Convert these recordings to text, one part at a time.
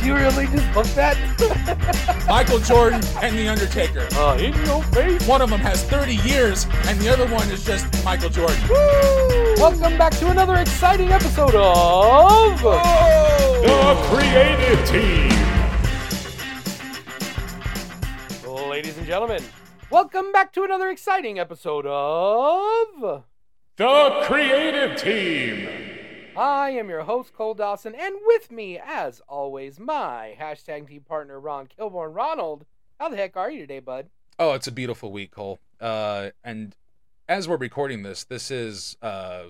Did you really just book that? Michael Jordan and The Undertaker. uh, in your face. One of them has 30 years, and the other one is just Michael Jordan. Welcome back to another exciting episode of. The creative team. Ladies and gentlemen, welcome back to another exciting episode of. The creative team. I am your host, Cole Dawson, and with me, as always, my hashtag team partner, Ron Kilborn. Ronald, how the heck are you today, bud? Oh, it's a beautiful week, Cole. Uh, and as we're recording this, this is uh,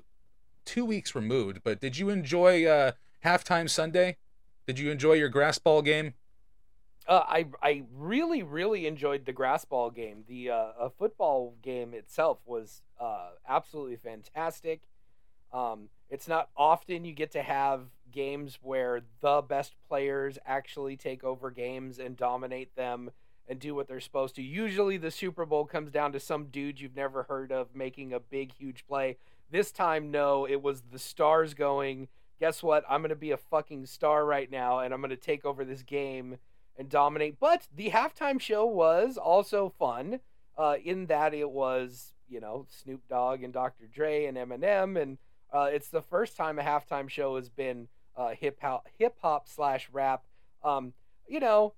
two weeks removed. But did you enjoy uh, halftime Sunday? Did you enjoy your grass ball game? Uh, I I really really enjoyed the grass ball game. The uh, a football game itself was uh, absolutely fantastic. Um, it's not often you get to have games where the best players actually take over games and dominate them and do what they're supposed to. Usually the Super Bowl comes down to some dude you've never heard of making a big huge play. This time no, it was the stars going, guess what? I'm going to be a fucking star right now and I'm going to take over this game and dominate. But the halftime show was also fun uh, in that it was, you know, Snoop Dogg and Dr. Dre and Eminem, and uh, it's the first time a halftime show has been uh, hip hop hip hop slash rap. Um, you know,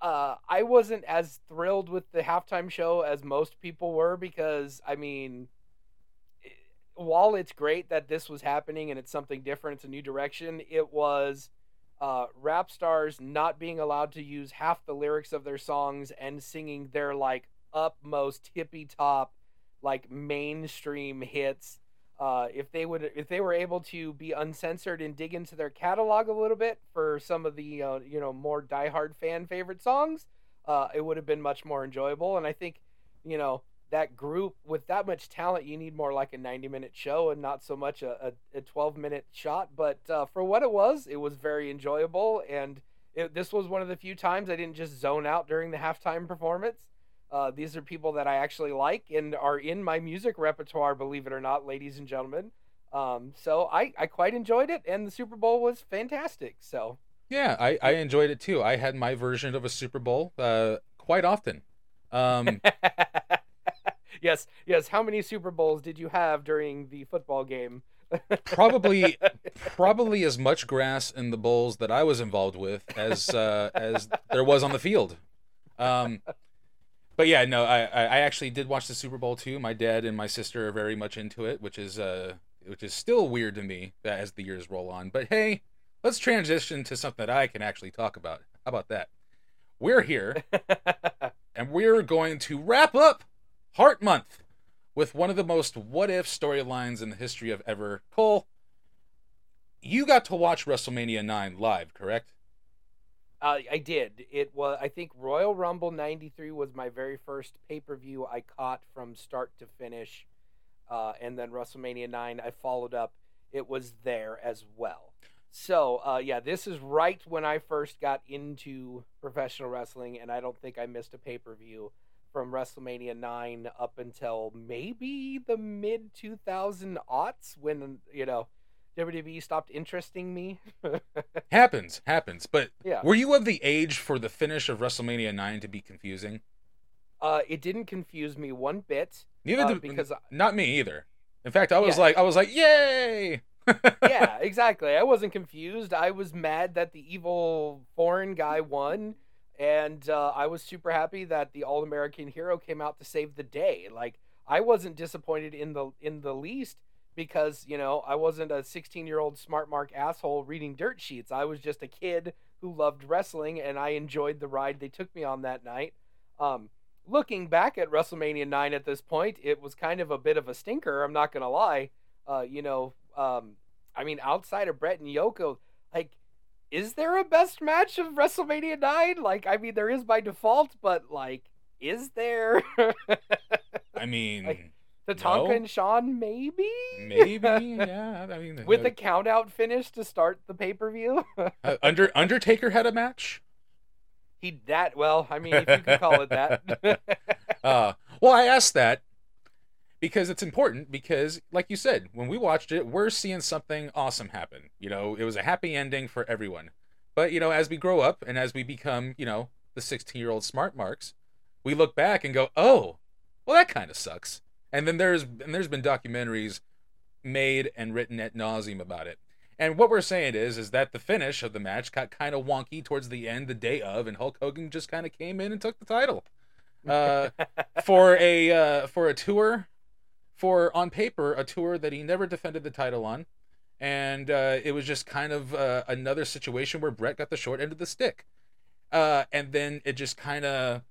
uh, I wasn't as thrilled with the halftime show as most people were because I mean, it- while it's great that this was happening and it's something different, it's a new direction. It was uh, rap stars not being allowed to use half the lyrics of their songs and singing their like upmost hippie top like mainstream hits uh, if they would if they were able to be uncensored and dig into their catalog a little bit for some of the uh, you know more diehard fan favorite songs uh, it would have been much more enjoyable. And i think you know that group with that much talent you need more like a 90 minute show and not so much a, a, a 12 minute shot. But uh, for what it was it was very enjoyable. And it, this was one of the few times i didn't just zone out during the halftime performance uh, these are people that I actually like and are in my music repertoire, believe it or not, ladies and gentlemen. Um, so I, I quite enjoyed it, and the Super Bowl was fantastic. So Yeah, I, I enjoyed it too. I had my version of a Super Bowl uh, quite often. Um, yes, yes. How many Super Bowls did you have during the football game? probably probably as much grass in the bowls that I was involved with as uh, as there was on the field. Um, but yeah, no, I, I actually did watch the Super Bowl too. My dad and my sister are very much into it, which is uh which is still weird to me that as the years roll on. But hey, let's transition to something that I can actually talk about. How about that? We're here and we're going to wrap up Hart Month with one of the most what if storylines in the history of ever. Cole, you got to watch WrestleMania 9 live, correct? Uh, I did. It was. I think Royal Rumble '93 was my very first pay per view I caught from start to finish, uh, and then WrestleMania nine I followed up. It was there as well. So uh, yeah, this is right when I first got into professional wrestling, and I don't think I missed a pay per view from WrestleMania nine up until maybe the mid 2000 aughts when you know WWE stopped interesting me. Happens, happens. But Yeah. were you of the age for the finish of WrestleMania 9 to be confusing? Uh, it didn't confuse me one bit. Neither Uh, did because I- not me either. In fact, I was Yeah. like I was like, "Yay!" yeah, exactly. I wasn't confused. I was mad that the evil foreign guy won, and uh, I was super happy that the All American hero came out to save the day. Like I wasn't disappointed in the in the least because you know I wasn't a 16 year old smart mark asshole reading dirt sheets. I was just a kid who loved wrestling, and I enjoyed the ride they took me on that night. Um, looking back at WrestleMania 9 at this point, it was kind of a bit of a stinker. I'm not gonna lie. Uh, you know, um, I mean, outside of Bret and Yoko, like, is there a best match of WrestleMania 9? Like, I mean, there is by default, but like, is there? I mean, Like- Tatanka No. and Shawn, maybe? Maybe, yeah. I mean, With a count out finish to start the pay per view? uh, Under Undertaker had a match. he that well, I mean if you can call it that. Uh, well, I asked that because it's important. Because, like you said, when we watched it, we're seeing something awesome happen. You know, it was a happy ending for everyone. But you know, as we grow up and as we become, you know, the 16 year old smart marks, we look back and go, "Oh, well, that kind of sucks." And then there's and there's been documentaries made and written at nauseum about it. And what we're saying is, is that the finish of the match got kind of wonky towards the end, the day of, and Hulk Hogan just kind of came in and took the title uh, for a uh, for a tour, for on paper a tour that he never defended the title on, and uh, it was just kind of uh, another situation where Bret got the short end of the stick, uh, and then it just kind of,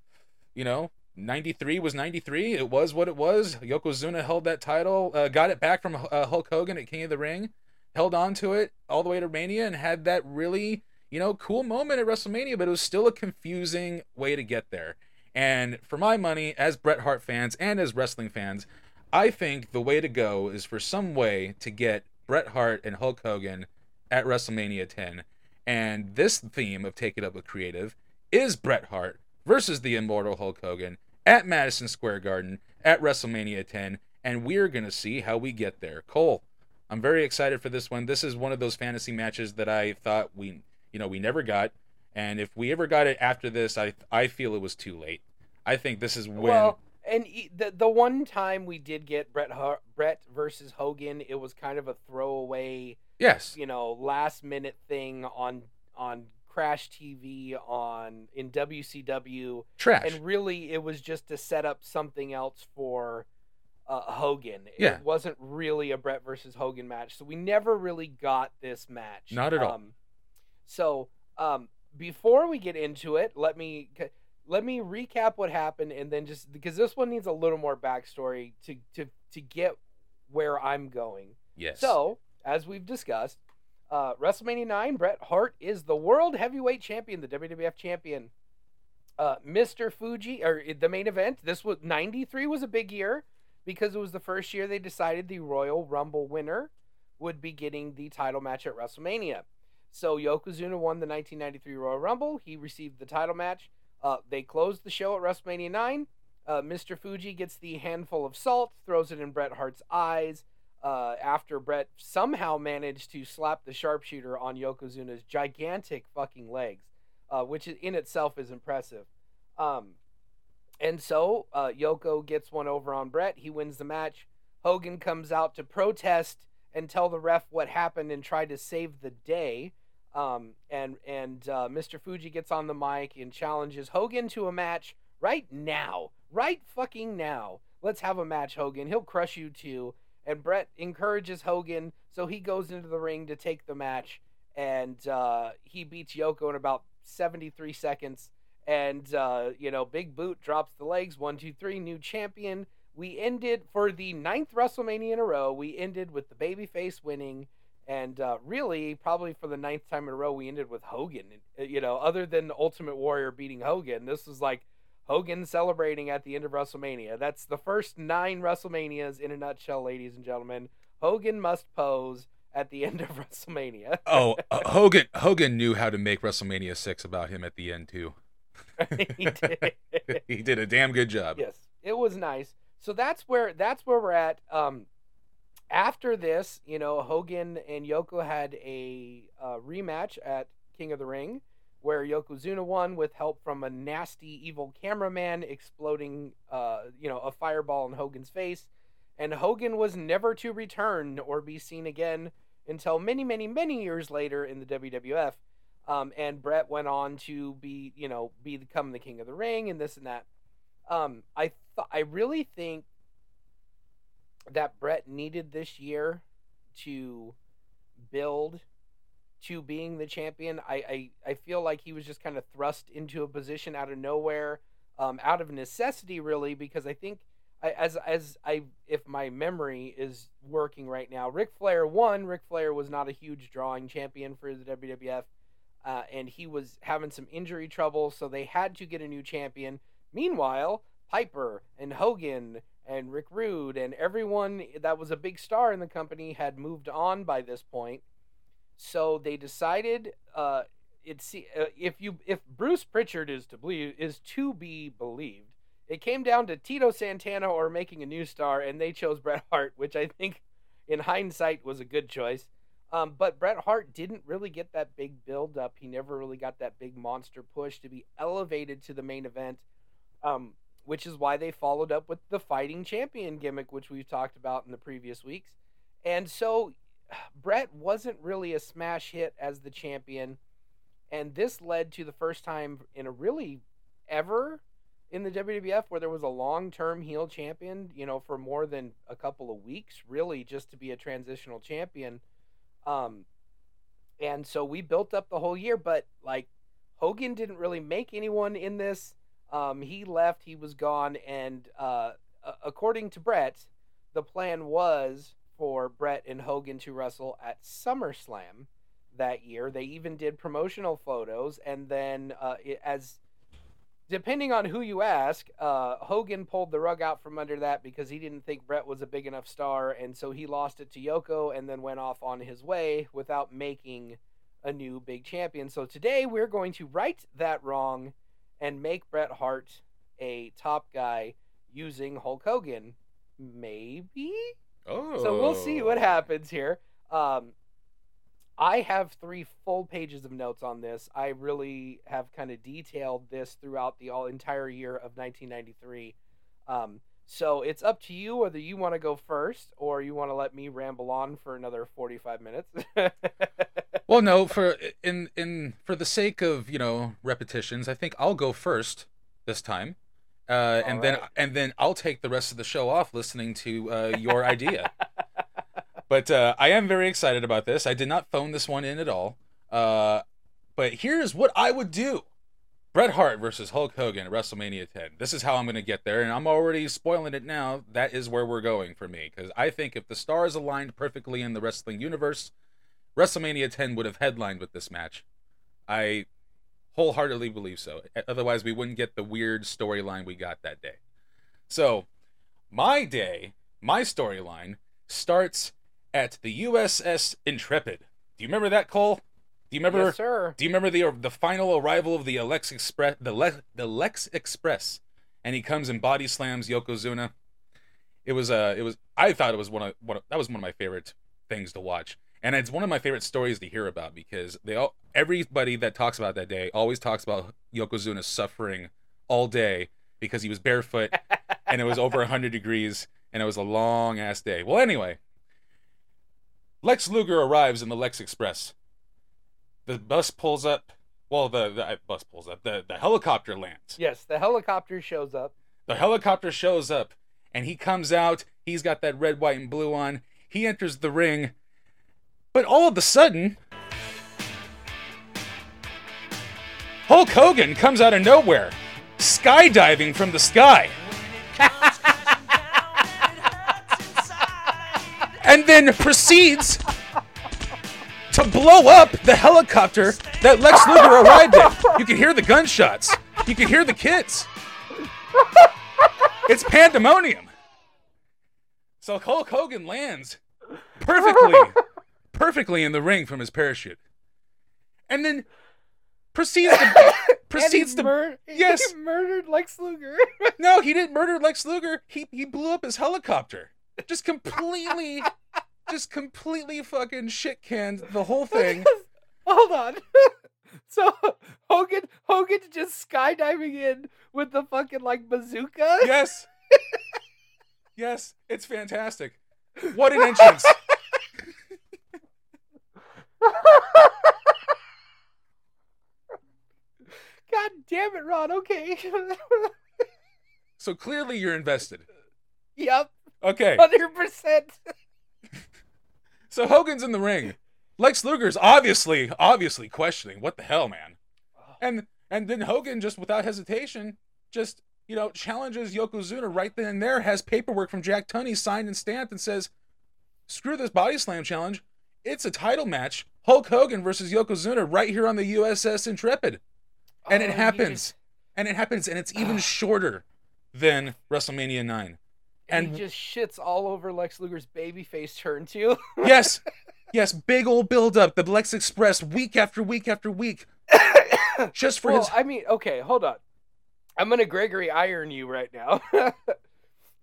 you know. 93 was 93. It was what it was. Yokozuna held that title, uh, got it back from uh, Hulk Hogan at King of the Ring, held on to it all the way to Mania, and had that really, you know, cool moment at WrestleMania. But it was still a confusing way to get there. And for my money, as Bret Hart fans and as wrestling fans, I think the way to go is for some way to get Bret Hart and Hulk Hogan at WrestleMania 10. And this theme of Take It Up with Creative is Bret Hart versus the immortal Hulk Hogan at Madison Square Garden at WrestleMania 10. And we're going to see how we get there. Cole, I'm very excited for this one. This is one of those fantasy matches that I thought we, you know, we never got. And if we ever got it after this, I I feel it was too late. I think this is when Well, and the the one time we did get Bret Har- Bret versus Hogan, it was kind of a throwaway, yes, you know, last minute thing on on Crash TV on in WCW, trash. and really it was just to set up something else for uh, Hogan. Yeah. It wasn't really a Bret versus Hogan match, so we never really got this match. Not at all. Um, so um, before we get into it, let me let me recap what happened, and then just because this one needs a little more backstory to to to get where I'm going. yes. So, as we've discussed, uh, WrestleMania 9, Bret Hart is the World Heavyweight Champion, the WWF Champion. Uh, Mr. Fuji, or uh, the main event, this was 93 was a big year because it was the first year they decided the Royal Rumble winner would be getting the title match at WrestleMania. So Yokozuna won the 1993 Royal Rumble. He received the title match. Uh, they closed the show at WrestleMania 9. Uh, Mr. Fuji gets the handful of salt, throws it in Bret Hart's eyes. Uh, after Bret somehow managed to slap the sharpshooter on Yokozuna's gigantic fucking legs, uh, which in itself is impressive. Um, and so uh, Yoko gets one over on Bret. He wins the match. Hogan comes out to protest and tell the ref what happened and try to save the day. Um, and and uh, Mr. Fuji gets on the mic and challenges Hogan to a match right now, right fucking now. Let's have a match, Hogan. He'll crush you too. And Bret encourages Hogan, so he goes into the ring to take the match, and uh, he beats Yoko in about 73 seconds. And uh, you know, Big Boot drops the legs. One, two, three. New champion. We ended for the ninth WrestleMania in a row. We ended with the babyface winning, and uh, really, probably for the ninth time in a row, we ended with Hogan. You know, other than Ultimate Warrior beating Hogan, this was like Hogan celebrating at the end of WrestleMania. That's the first nine WrestleManias in a nutshell, ladies and gentlemen. Hogan must pose at the end of WrestleMania. oh, uh, Hogan Hogan knew how to make WrestleMania 6 about him at the end too. he did. he did a damn good job. yes, it was nice. So that's where that's where we're at. Um, after this, you know, Hogan and Yoko had a uh, rematch at King of the Ring, where Yokozuna won with help from a nasty, evil cameraman exploding, uh, you know, a fireball in Hogan's face, and Hogan was never to return or be seen again until many, many, many years later in the WWF. Um, and Bret went on to be, you know, be become the king of the ring and this and that. Um, I th- I really think that Brett needed this year to build to being the champion. I, I, I feel like he was just kind of thrust into a position out of nowhere, um, out of necessity, really, because I think I, as as I if my memory is working right now, Ric Flair won. Ric Flair was not a huge drawing champion for the WWF, uh, and he was having some injury trouble, so they had to get a new champion. Meanwhile, Piper and Hogan and Rick Rude and everyone that was a big star in the company had moved on by this point. So they decided uh, it's uh, if you if Bruce Pritchard is to believe is to be believed, it came down to Tito Santana or making a new star, and they chose Bret Hart, which I think, in hindsight, was a good choice. Um, but Bret Hart didn't really get that big build up. He never really got that big monster push to be elevated to the main event, um, which is why they followed up with the fighting champion gimmick, which we've talked about in the previous weeks. And so Bret wasn't really a smash hit as the champion. And this led to the first time in a really ever in the WWF where there was a long term heel champion, you know, for more than a couple of weeks, really just to be a transitional champion. Um, and so we built up the whole year, but like Hogan didn't really make anyone in this. Um, he left, he was gone, and uh, according to Bret, the plan was for Bret and Hogan to wrestle at SummerSlam that year. They even did promotional photos, and then uh, as depending on who you ask, uh, Hogan pulled the rug out from under that because he didn't think Bret was a big enough star, and so he lost it to Yoko and then went off on his way without making a new big champion. So today we're going to right that wrong and make Bret Hart a top guy using Hulk Hogan. Maybe? Oh. So we'll see what happens here. Um, I have three full pages of notes on this. I really have kind of detailed this throughout the all entire year of 1993. Um, so it's up to you whether you want to go first or you want to let me ramble on for another 45 minutes. Well, no, for in in for the sake of you know repetitions, I think I'll go first this time, uh, and then and then I'll take the rest of the show off listening to uh, your idea. but uh, I am very excited about this. I did not phone this one in at all. Uh, but here's what I would do: Bret Hart versus Hulk Hogan at WrestleMania 10. This is how I'm going to get there, and I'm already spoiling it now. That is where we're going for me because I think if the stars aligned perfectly in the wrestling universe, WrestleMania 10 would have headlined with this match. I wholeheartedly believe so. Otherwise, we wouldn't get the weird storyline we got that day. So, my day, my storyline starts at the USS Intrepid. Do you remember that, Cole? Do you remember? yes, sir. Do you remember the the final arrival of the Lex Express, the Le, the Lex Express, and he comes and body slams Yokozuna? It was uh, it was I thought it was one of one of, that was one of my favorite things to watch, and it's one of my favorite stories to hear about because they all everybody that talks about that day always talks about Yokozuna suffering all day because he was barefoot and it was over 100 degrees and it was a long ass day. Well, anyway, Lex Luger arrives in the Lex Express. The bus pulls up. Well, the, the uh, bus pulls up. The, the helicopter lands. Yes, the helicopter shows up. The helicopter shows up and he comes out. He's got that red, white, and blue on. He enters the ring. But all of a sudden, Hulk Hogan comes out of nowhere, skydiving from the sky. and then proceeds to blow up the helicopter that Lex Luger arrived in. You can hear the gunshots. You can hear the kids. It's pandemonium. So Hulk Hogan lands perfectly, perfectly in the ring from his parachute, and then proceeds to proceeds to he mur- yes. murdered Lex Luger. no, he didn't murder Lex Luger. He he blew up his helicopter. Just completely, just completely fucking shit canned the whole thing. Hold on. so Hogan Hogan's just skydiving in with the fucking like bazooka. Yes, yes, it's fantastic. What an entrance! God damn it, Ron. Okay. So clearly you're invested. yep. Okay, Hundred percent. so Hogan's in the ring. Lex Luger's obviously, obviously questioning what the hell, man. And and then Hogan just without hesitation, just you know, challenges Yokozuna right then and there, has paperwork from Jack Tunney signed and stamped, and says, "Screw this body slam challenge. It's a title match. Hulk Hogan versus Yokozuna right here on the USS Intrepid." And Oh, it happens. just- And it happens, and it's even shorter than WrestleMania 9. And, And- he just shits all over Lex Luger's babyface turn too. yes, yes, big old build up. The Lex Express week after week after week, just for well, his. I mean, okay, hold on. I'm gonna Gregory iron you right now.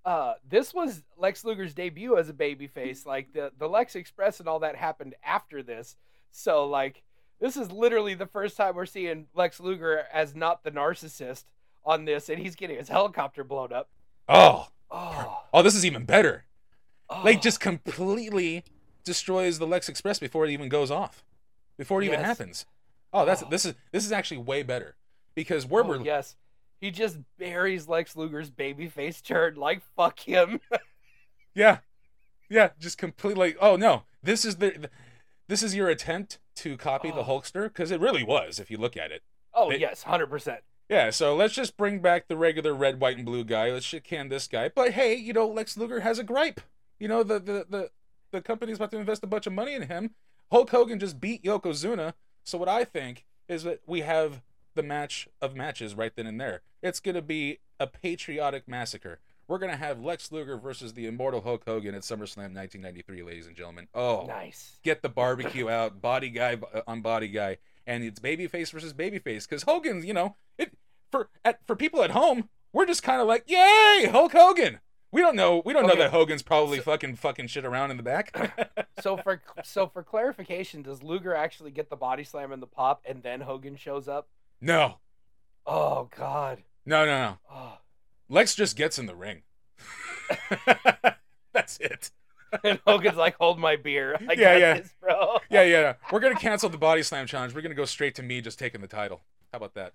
uh, this was Lex Luger's debut as a babyface. Like the the Lex Express and all that happened after this. So like this is literally the first time we're seeing Lex Luger as not the narcissist on this, and he's getting his helicopter blown up. Oh, Oh, oh, this is even better. oh. Like just completely destroys the Lex Express before it even goes off, before it even happens. Oh, that's Oh. this is this is actually way better because where Oh, we're yes. He just buries Lex Luger's babyface turn like fuck him. yeah, yeah, just completely. Like, oh no, this is the, this is your attempt to copy the Oh. Hulkster because it really was if you look at it. Oh They- yes, hundred percent. Yeah, so let's just bring back the regular red, white, and blue guy. Let's shit can this guy. But hey, you know, Lex Luger has a gripe. You know, the the the, the company's about to invest a bunch of money in him. Hulk Hogan just beat Yokozuna. So what I think is that we have the match of matches right then and there. It's gonna be a patriotic massacre. We're gonna have Lex Luger versus the immortal Hulk Hogan at SummerSlam 1993, ladies and gentlemen. Oh, Nice. get the barbecue out, body guy uh, on body guy, and it's babyface versus babyface. Because Hogan's, you know, it for at for people at home, we're just kind of like, yay, Hulk Hogan. We don't know. We don't Okay. know that Hogan's probably fucking fucking shit around in the back. So for so for clarification, does Luger actually get the body slam and the pop, and then Hogan shows up? no, Oh God. no, no, no. Oh. Lex just gets in the ring. That's it. And Hogan's like, "Hold my beer. I Yeah, yeah. this, bro." Yeah, yeah. yeah. We're gonna cancel the body slam challenge. We're gonna go straight to me just taking the title. How about that?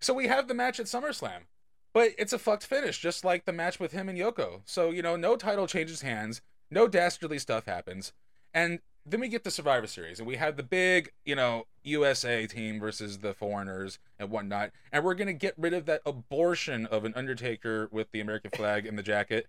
So we have the match at SummerSlam, but it's a fucked finish, just like the match with him and Yoko. So you know, no title changes hands, no dastardly stuff happens, and then we get the Survivor Series, and we have the big, you know, USA team versus the foreigners and whatnot, and we're gonna get rid of that abortion of an Undertaker with the American flag in the jacket,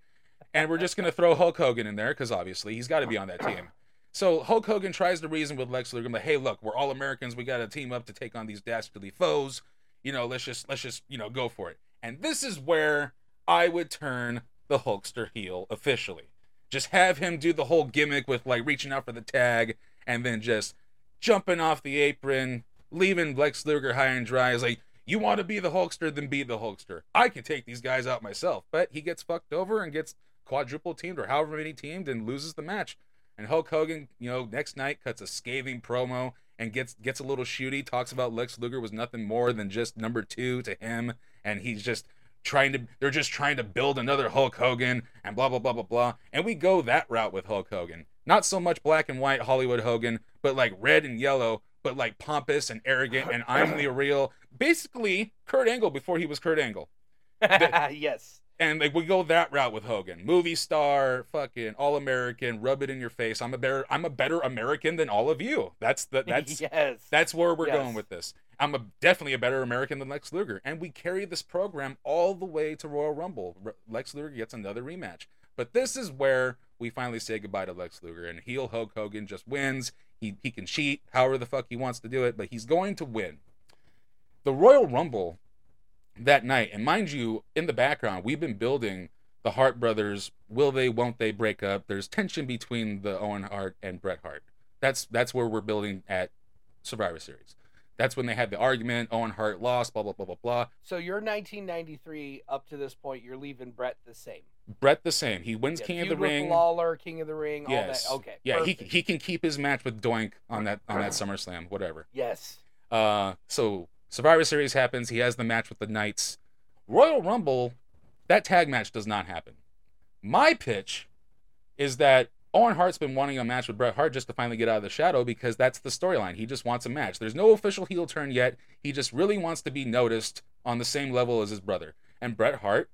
and we're just gonna throw Hulk Hogan in there because obviously he's got to be on that team. So Hulk Hogan tries to reason with Lex Luger, like, "Hey, look, we're all Americans. We got to team up to take on these dastardly foes. You know, let's just let's just you know go for it." And this is where I would turn the Hulkster heel officially. Just have him do the whole gimmick with like reaching out for the tag and then just jumping off the apron, leaving Lex Luger high and dry. Is like, you want to be the Hulkster, then be the Hulkster. I can take these guys out myself. But he gets fucked over and gets quadruple teamed or however many teamed and loses the match. And Hulk Hogan, you know, next night cuts a scathing promo and gets gets a little shooty, talks about Lex Luger was nothing more than just number two to him, and he's just trying to they're just trying to build another Hulk Hogan and blah blah blah blah blah. And we go that route with Hulk Hogan. Not so much black and white Hollywood Hogan, but like red and yellow, but like pompous and arrogant and I'm the real basically Kurt Angle before he was Kurt Angle. yes. And like we go that route with Hogan. Movie star, fucking all American, rub it in your face. I'm a better I'm a better American than all of you. That's the that's yes. that's where we're Yes. going with this. I'm a, definitely a better American than Lex Luger, and we carry this program all the way to Royal Rumble. R- Lex Luger gets another rematch, but this is where we finally say goodbye to Lex Luger, and heel Hulk Hogan just wins. He he can cheat however the fuck he wants to do it, but he's going to win. The Royal Rumble that night, and mind you, in the background, we've been building the Hart brothers. Will they? Won't they break up? There's tension between the Owen Hart and Bret Hart. That's that's where we're building at Survivor Series. That's when they had the argument. Owen Hart lost. Blah blah blah blah blah. So you're 1993 up to this point. You're leaving Bret the same. Bret the same. He wins Yeah, King of the Ring. Lawler, King of the Ring. yes. All that. Okay. Yeah. He he can keep his match with Doink on that on that SummerSlam. Whatever. Yes. Uh, so Survivor Series happens. He has the match with the Knights. Royal Rumble, that tag match does not happen. My pitch is that Owen Hart's been wanting a match with Bret Hart just to finally get out of the shadow because that's the storyline. He just wants a match. There's no official heel turn yet. He just really wants to be noticed on the same level as his brother. And Bret Hart,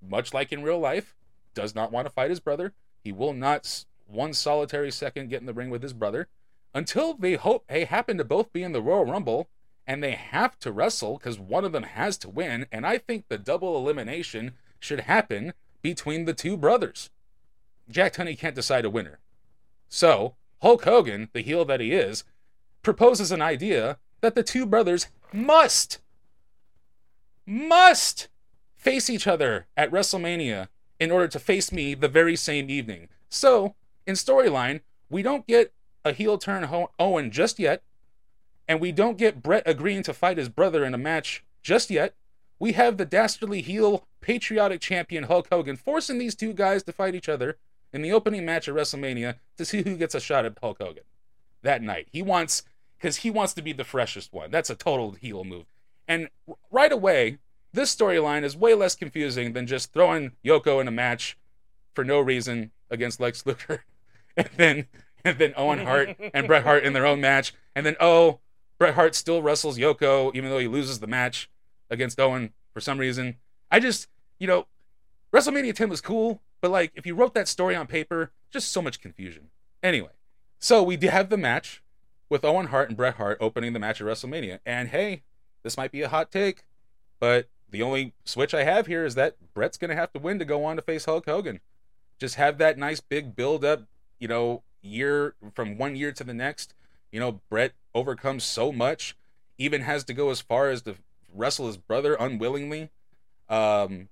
much like in real life, does not want to fight his brother. He will not one solitary second get in the ring with his brother until they hope they happen to both be in the Royal Rumble and they have to wrestle because one of them has to win. And I think the double elimination should happen between the two brothers. Jack Tunney can't decide a winner. So, Hulk Hogan, the heel that he is, proposes an idea that the two brothers must, must face each other at WrestleMania in order to face me the very same evening. So, in storyline, we don't get a heel turn Owen just yet, and we don't get Bret agreeing to fight his brother in a match just yet. We have the dastardly heel patriotic champion Hulk Hogan forcing these two guys to fight each other in the opening match at WrestleMania to see who gets a shot at Hulk Hogan that night. He wants because he wants to be the freshest one. That's a total heel move. And right away, this storyline is way less confusing than just throwing Yoko in a match for no reason against Lex Luger, and then and then Owen Hart and Bret Hart in their own match, and then oh, Bret Hart still wrestles Yoko even though he loses the match against Owen for some reason. I just you know, WrestleMania 10 was cool, but like if you wrote that story on paper, just so much confusion. Anyway, so we have the match with Owen Hart and Bret Hart opening the match at WrestleMania. And hey, this might be a hot take, but the only switch I have here is that Bret's going to have to win to go on to face Hulk Hogan. Just have that nice big build up, you know, year from one year to the next. You know, Bret overcomes so much, even has to go as far as to wrestle his brother unwillingly. Um,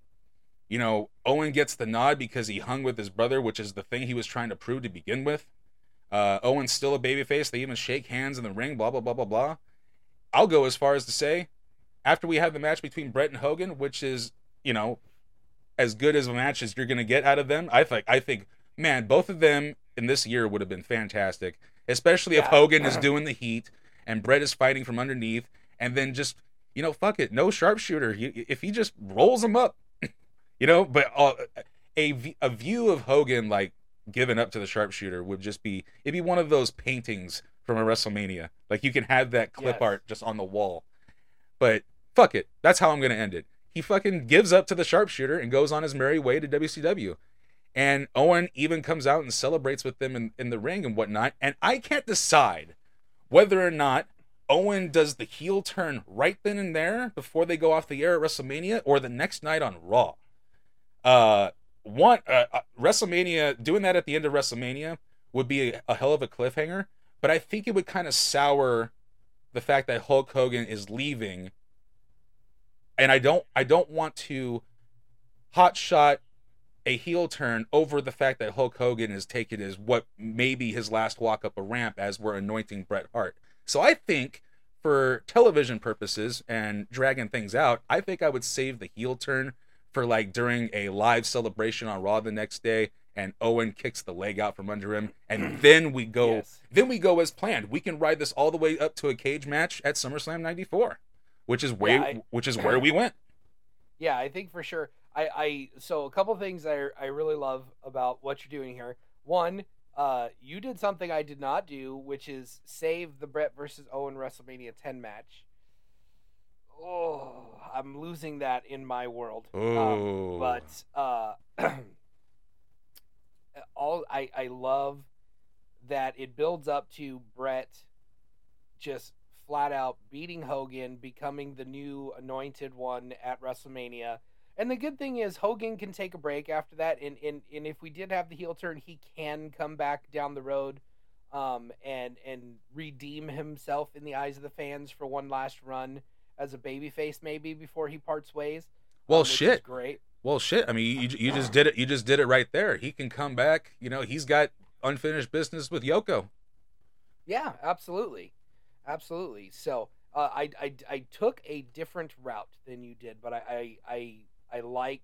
you know, Owen gets the nod because he hung with his brother, which is the thing he was trying to prove to begin with. Uh, Owen's still a babyface. They even shake hands in the ring, blah, blah, blah, blah, blah. I'll go as far as to say, after we have the match between Bret and Hogan, which is, you know, as good as a match as you're going to get out of them, I think, I think, man, both of them in this year would have been fantastic, especially if Hogan is doing the heat and Bret is fighting from underneath, and then just, you know, fuck it, no sharpshooter. If he just rolls him up, you know, but uh, a, a view of Hogan like giving up to the sharpshooter would just be it'd be one of those paintings from a WrestleMania. Like you can have that clip Yes. art just on the wall. But fuck it. That's how I'm gonna end it. He fucking gives up to the sharpshooter and goes on his merry way to WCW. And Owen even comes out and celebrates with them in, in the ring and whatnot. And I can't decide whether or not Owen does the heel turn right then and there before they go off the air at WrestleMania or the next night on Raw. Uh, one uh, uh, WrestleMania doing that at the end of WrestleMania would be a, a hell of a cliffhanger, but I think it would kind of sour the fact that Hulk Hogan is leaving, and I don't I don't want to hot shot a heel turn over the fact that Hulk Hogan is taken as what may be his last walk up a ramp as we're anointing Bret Hart. So I think for television purposes and dragging things out, I think I would save the heel turn for like during a live celebration on Raw the next day and Owen kicks the leg out from under him and then we go Yes. then we go as planned. We can ride this all the way up to a cage match at SummerSlam 94, which is where Yeah, I- which is where we went. Yeah, I think for sure. I, I so a couple things I I really love about what you're doing here. One, uh, you did something I did not do, which is save the Bret versus Owen WrestleMania 10 match. Oh, I'm losing that in my world. Um, but uh, all I I love that it builds up to Bret just flat out beating Hogan, becoming the new anointed one at WrestleMania. And the good thing is Hogan can take a break after that, and and, and if we did have the heel turn, he can come back down the road, um, and and redeem himself in the eyes of the fans for one last run as a babyface, maybe before he parts ways. Well, um, shit. great. Well, shit. I mean, you, you just did it. You just did it right there. He can come back. You know, he's got unfinished business with Yoko. Yeah, absolutely, absolutely. So uh, I, I I took a different route than you did, but I I I, I like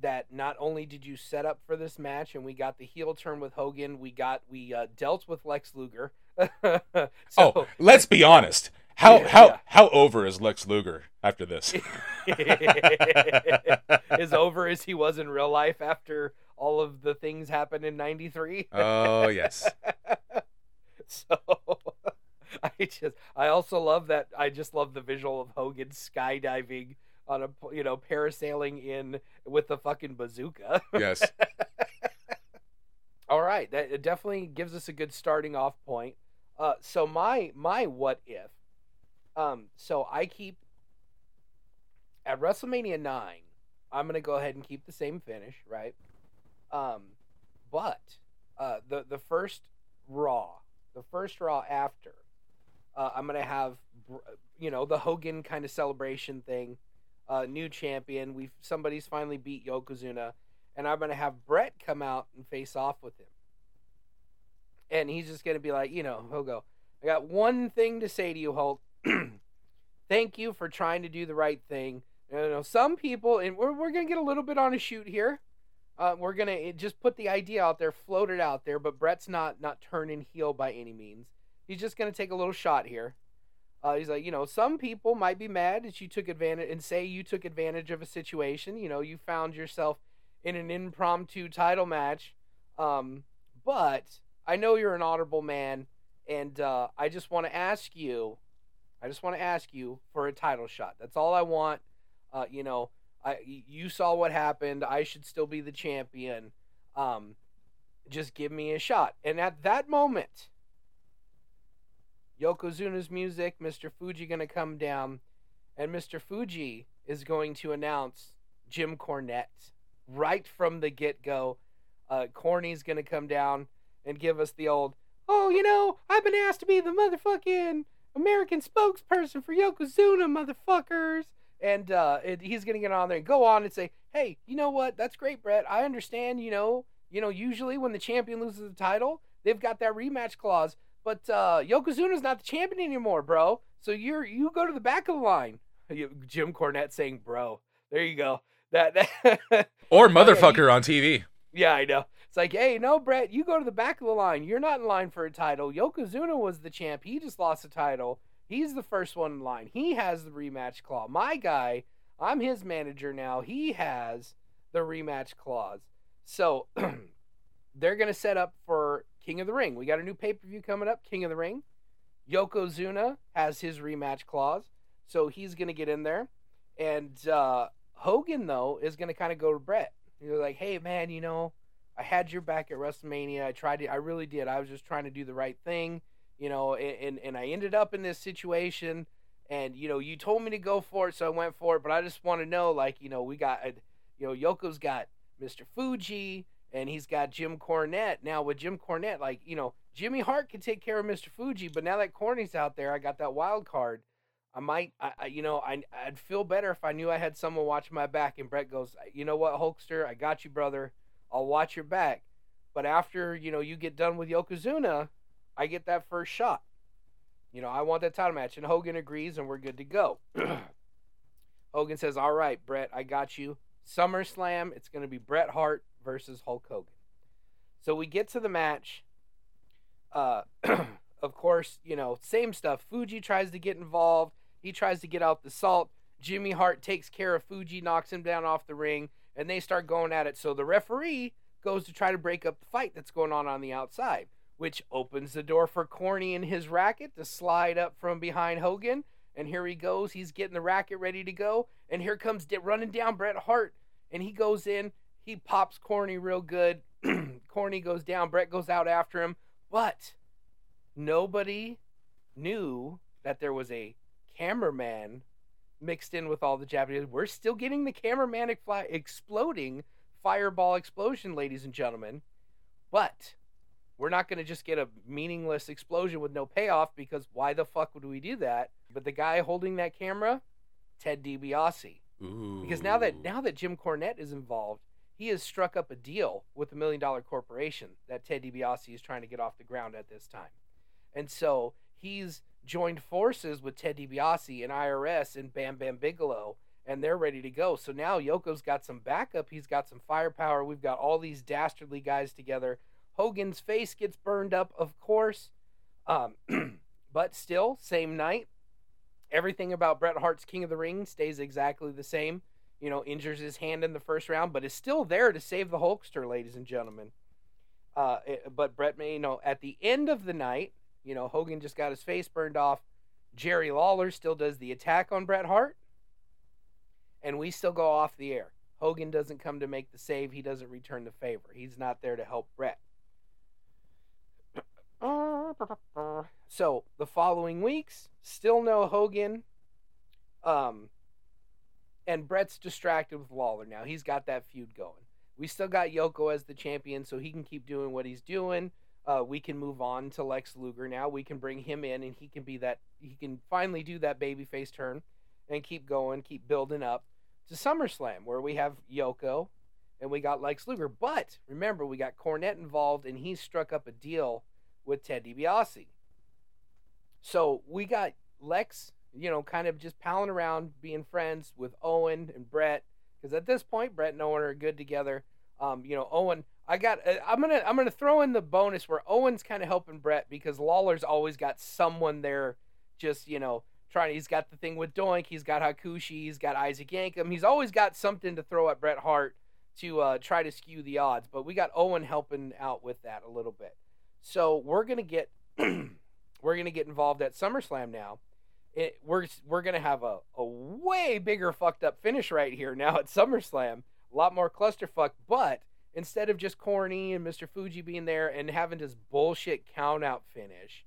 that not only did you set up for this match and we got the heel turn with Hogan, we got we uh, dealt with Lex Luger. so, oh, let's be honest. How Yeah, how yeah. how over is Lex Luger after this? as over as he was in real life after all of the things happened in '93. oh yes. so I just I also love that I just love the visual of Hogan skydiving on a you know parasailing in with the fucking bazooka. Yes. All right, that it definitely gives us a good starting off point. Uh, so my my what if, um, so I keep at WrestleMania nine. I'm gonna go ahead and keep the same finish, right? Um, but uh, the the first Raw, the first Raw after, uh, I'm gonna have you know the Hogan kind of celebration thing, uh, new champion. We somebody's finally beat Yokozuna, and I'm gonna have Bret come out and face off with him. And he's just gonna be like, you know, he'll go, I got one thing to say to you, Hulk. Thank you for trying to do the right thing. You know, some people, and we're, we're gonna get a little bit on a shoot here. Uh, we're gonna just put the idea out there, float it out there. But Bret's not not turning heel by any means. He's just gonna take a little shot here. Uh, he's like, you know, some people might be mad that you took advantage and say you took advantage of a situation. You know, you found yourself in an impromptu title match. Um, but I know you're an honorable man, and uh, I just want to ask you, I just want to ask you for a title shot. That's all I want. Uh, you know, I you saw what happened. I should still be the champion. Um, just give me a shot. And at that moment, Yokozuna's music, Mr. Fuji gonna come down, and Mr. Fuji is going to announce Jim Cornette right from the get go. Uh, Corny's gonna come down and give us the old, oh, you know, I've been asked to be the motherfucking American spokesperson for Yokozuna, motherfuckers. And uh, it, he's gonna get on there and go on and say, hey, you know what? That's great, Bret. I understand. You know, you know, usually when the champion loses the title, they've got that rematch clause. But uh, Yokozuna's not the champion anymore, bro. So you're you go to the back of the line. Jim Cornette saying, "Bro." There you go. That, that Or yeah, motherfucker on TV. yeah, I know. It's like, hey, no, Bret, you go to the back of the line. You're not in line for a title. Yokozuna was the champ. He just lost the title. He's the first one in line. He has the rematch clause. My guy, I'm his manager now. He has the rematch clause. So they're gonna set up for King of the Ring. We got a new pay per view coming up, King of the Ring. Yokozuna has his rematch clause, so he's gonna get in there. And uh, Hogan though is gonna kind of go to Bret. He's like, hey man, you know, I had your back at WrestleMania. I tried to, I really did. I was just trying to do the right thing, you know, and and I ended up in this situation. And you know, you told me to go for it, so I went for it. But I just want to know, like, you know, we got, you know, Yoko's got Mr. Fuji, and he's got Jim Cornette. Now with Jim Cornette, like you know, Jimmy Hart can take care of Mr. Fuji, but now that Corny's out there, I got that wild card. I might, I, I you know, I, I'd feel better if I knew I had someone watching my back. And Bret goes, you know what, Hulkster, I got you, brother. I'll watch your back. But after you know you get done with Yokozuna, I get that first shot. You know, I want that title match, and Hogan agrees, and we're good to go. Hogan says, "All right, Bret, I got you. SummerSlam. It's going to be Bret Hart versus Hulk Hogan." So we get to the match. Uh, of course, you know, same stuff. Fuji tries to get involved. He tries to get out the salt. Jimmy Hart takes care of Fuji, knocks him down off the ring, and they start going at it. So the referee goes to try to break up the fight that's going on on the outside, which opens the door for Corny and his racket to slide up from behind Hogan. And here he goes. He's getting the racket ready to go. And here comes running down Bret Hart. And he goes in. He pops Corny real good. Corny goes down. Bret goes out after him. But nobody knew that there was a cameraman mixed in with all the Japanese. We're still getting the cameraman fly, exploding fireball explosion, ladies and gentlemen. But we're not going to just get a meaningless explosion with no payoff because why the fuck would we do that? But the guy holding that camera, Ted DiBiase. Ooh. Because now that now that Jim Cornette is involved, he has struck up a deal with the Million Dollar Corporation that Ted DiBiase is trying to get off the ground at this time. And so he's joined forces with Ted DiBiase and IRS and Bam Bam Bigelow, and they're ready to go. So now Yoko's got some backup. He's got some firepower. We've got all these dastardly guys together. Hogan's face gets burned up, of course. Um, but still, same night. Everything about Bret Hart's King of the Ring stays exactly the same. You know, injures his hand in the first round, but is still there to save the Hulkster, ladies and gentlemen. Uh, it- but Bret may, you know, at the end of the night, you know, Hogan just got his face burned off. Jerry Lawler still does the attack on Bret Hart, and we still go off the air. Hogan doesn't come to make the save. He doesn't return the favor. He's not there to help Bret. So the following weeks, still no Hogan. Um, and Bret's distracted with Lawler now. He's got that feud going. We still got Yoko as the champion, so he can keep doing what he's doing. Uh, we can move on to Lex Luger now. We can bring him in, and he can be that. He can finally do that babyface turn, and keep going, keep building up to SummerSlam, where we have Yoko and we got Lex Luger. But remember, we got Cornette involved, and he struck up a deal with Ted DiBiase. So we got Lex, you know, kind of just palling around, being friends with Owen and Bret, because at this point, Bret and Owen are good together. Um, you know, Owen, I got, uh, I'm gonna, I'm gonna throw in the bonus where Owen's kind of helping Bret because Lawler's always got someone there, just you know, trying. He's got the thing with Doink, he's got Hakushi, he's got Isaac Yankem. He's always got something to throw at Bret Hart to uh, try to skew the odds. But we got Owen helping out with that a little bit. So we're gonna get, we're gonna get involved at SummerSlam now. It, we're we're gonna have a, a way bigger fucked up finish right here now at SummerSlam. A lot more clusterfuck, but instead of just corny and Mr. Fuji being there and having this bullshit count out finish,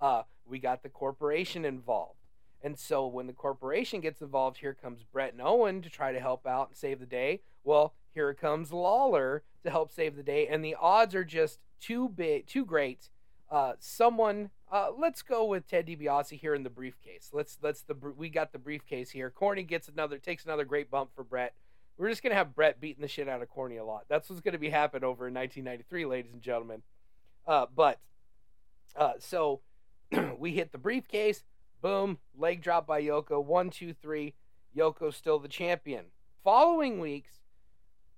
uh, we got the corporation involved. And so when the corporation gets involved, here comes Bret and Owen to try to help out and save the day. Well, here comes Lawler to help save the day, and the odds are just too big, too great. Uh, someone, uh, let's go with Ted DiBiase here in the briefcase. Let's let's the we got the briefcase here. Corny gets another takes another great bump for Bret. We're just gonna have Bret beating the shit out of Corny a lot. That's what's gonna be happening over in 1993, ladies and gentlemen. Uh, but uh, so we hit the briefcase. Boom, leg drop by Yoko. One, two, three. Yoko's still the champion. Following weeks,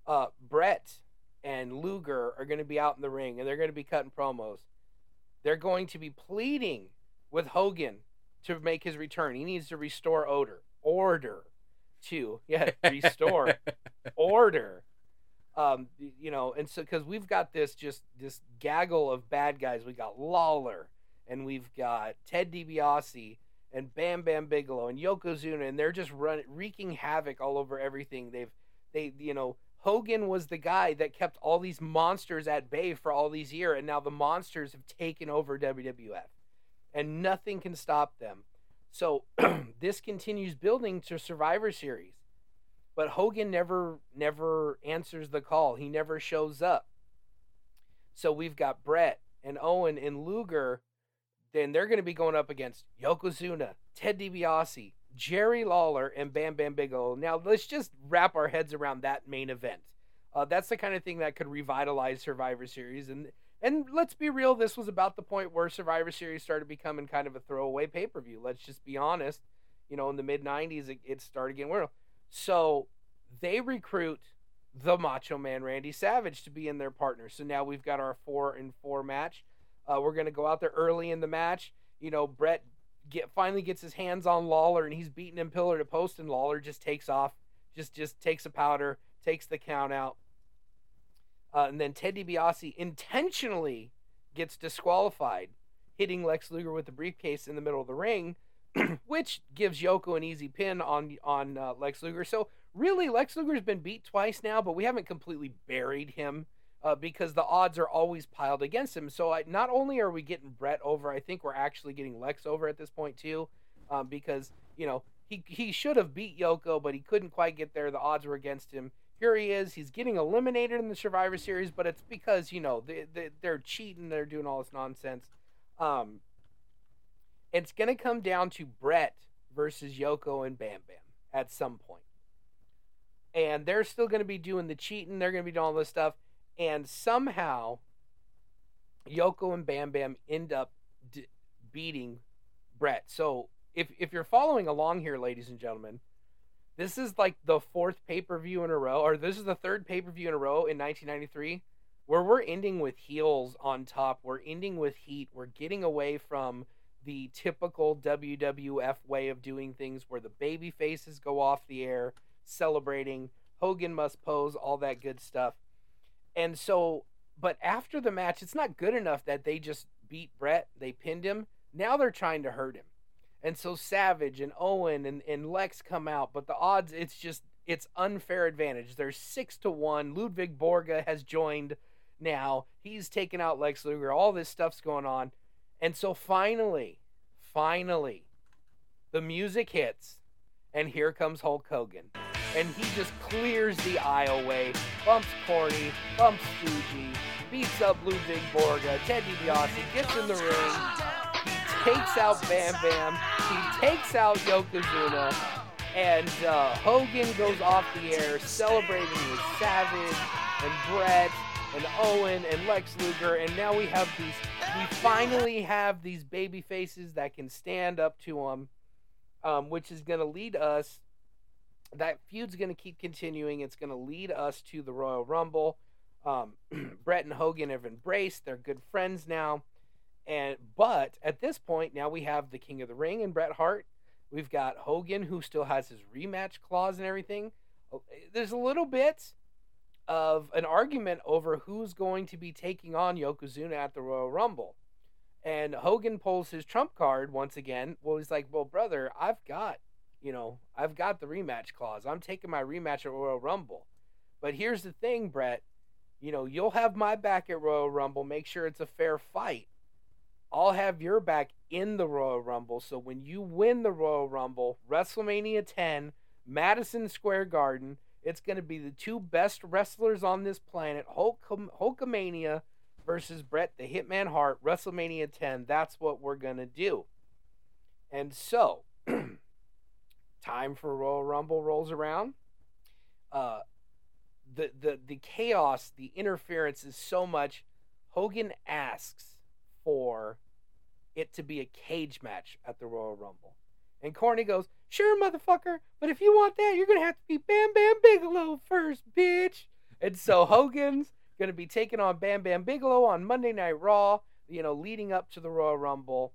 uh, Bret and Luger are going to be out in the ring and they're going to be cutting promos. They're going to be pleading with Hogan to make his return. He needs to restore odor, order, to yeah, restore order. Um, you know, and so because we've got this just this gaggle of bad guys. We got Lawler and we've got Ted DiBiase and Bam Bam Bigelow and Yokozuna, and they're just run wreaking havoc all over everything. They've they you know Hogan was the guy that kept all these monsters at bay for all these years, and now the monsters have taken over WWF, and nothing can stop them. So this continues building to Survivor Series, but Hogan never never answers the call. He never shows up. So we've got Bret and Owen and Luger. Then they're going to be going up against Yokozuna, Ted DiBiase, Jerry Lawler, and Bam Bam Bigelow. Now let's just wrap our heads around that main event. Uh, that's the kind of thing that could revitalize Survivor Series, and and let's be real, this was about the point where Survivor Series started becoming kind of a throwaway pay per view. Let's just be honest. You know, in the mid '90s, it, it started getting weird. So they recruit the Macho Man Randy Savage to be in their partner. So now we've got our four and four match. Uh, we're gonna go out there early in the match. You know, Bret get finally gets his hands on Lawler and he's beating him pillar to post, and Lawler just takes off, just just takes a powder, takes the count out. Uh, and then Ted DiBiase intentionally gets disqualified, hitting Lex Luger with the briefcase in the middle of the ring, which gives Yoko an easy pin on on uh, Lex Luger. So really, Lex Luger's been beat twice now, but we haven't completely buried him uh, because the odds are always piled against him. So I, not only are we getting Bret over, I think we're actually getting Lex over at this point too, um, because you know he he should have beat Yoko, but he couldn't quite get there. The odds were against him here he is. He's getting eliminated in the Survivor Series, but it's because you know they, they they're cheating. They're doing all this nonsense. Um, it's gonna come down to Bret versus Yoko and Bam Bam at some point, and they're still gonna be doing the cheating. They're gonna be doing all this stuff, and somehow Yoko and Bam Bam end up d- beating Bret. So if if you're following along here, ladies and gentlemen this is like the fourth pay per view in a row, or this is the third pay per view in a row in 1993, where we're ending with heels on top. We're ending with heat. We're getting away from the typical WWF way of doing things, where the baby faces go off the air celebrating. Hogan must pose, all that good stuff. And so, but after the match, it's not good enough that they just beat Bret, they pinned him. Now they're trying to hurt him. And so Savage and Owen and, and Lex come out, but the odds it's just it's unfair advantage. There's six to one. Ludwig Borga has joined now. He's taken out Lex Luger. All this stuff's going on. And so finally, finally, the music hits, and here comes Hulk Hogan. And he just clears the aisle way, bumps Corny, bumps Fuji, beats up Ludwig Borga, Ted DiBiase, gets in the ring, He takes out Bam Bam. He takes out Yokozuna. And uh, Hogan goes off the air celebrating with Savage and Bret and Owen and Lex Luger. And now we have these, we finally have these baby faces that can stand up to them, um, which is going to lead us. That feud's going to keep continuing. It's going to lead us to the Royal Rumble. Um, Bret and Hogan have embraced. They're good friends now. And but at this point, now we have the King of the Ring and Bret Hart. We've got Hogan, who still has his rematch clause and everything. Oh, There's a little bit of an argument over who's going to be taking on Yokozuna at the Royal Rumble. And Hogan pulls his trump card once again. Well, he's like, "Well, brother, I've got, you know, I've got the rematch clause. I'm taking my rematch at Royal Rumble." But here's the thing, Bret. You know, you'll have my back at Royal Rumble. Make sure it's a fair fight. I'll have your back in the Royal Rumble. So when you win the Royal Rumble, WrestleMania 10, Madison Square Garden, it's going to be the two best wrestlers on this planet, Hulk Hulkamania versus Bret the Hitman Hart, WrestleMania 10. That's what we're going to do. And so, time for Royal Rumble rolls around. Uh, the, the, the chaos, the interference is so much. Hogan asks for it to be a cage match at the Royal Rumble. And Corny goes, Sure, motherfucker, but if you want that, you're going to have to be Bam Bam Bigelow first, bitch. And so Hogan's going to be taking on Bam Bam Bigelow on Monday Night Raw, you know, leading up to the Royal Rumble.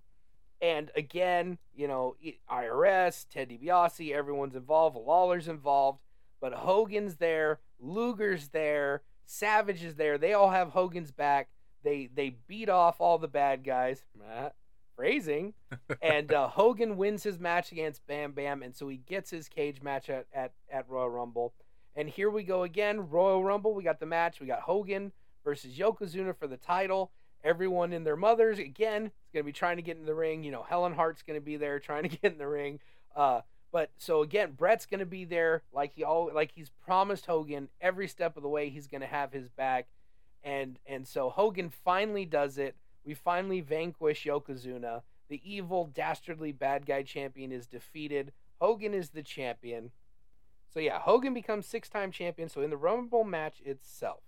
And again, you know, IRS, Ted DiBiase, everyone's involved, Lawler's involved, but Hogan's there, Luger's there, Savage is there. They all have Hogan's back. They they beat off all the bad guys. Phrasing. and uh, Hogan wins his match against Bam Bam, and so he gets his cage match at, at, at Royal Rumble. And here we go again, Royal Rumble. We got the match. We got Hogan versus Yokozuna for the title. Everyone in their mothers again is going to be trying to get in the ring. You know, Helen Hart's going to be there trying to get in the ring. Uh, but so again, Bret's going to be there like he all like he's promised Hogan every step of the way. He's going to have his back, and and so Hogan finally does it. We finally vanquish Yokozuna. The evil, dastardly bad guy champion is defeated. Hogan is the champion. So yeah, Hogan becomes six-time champion. So in the Rumble match itself,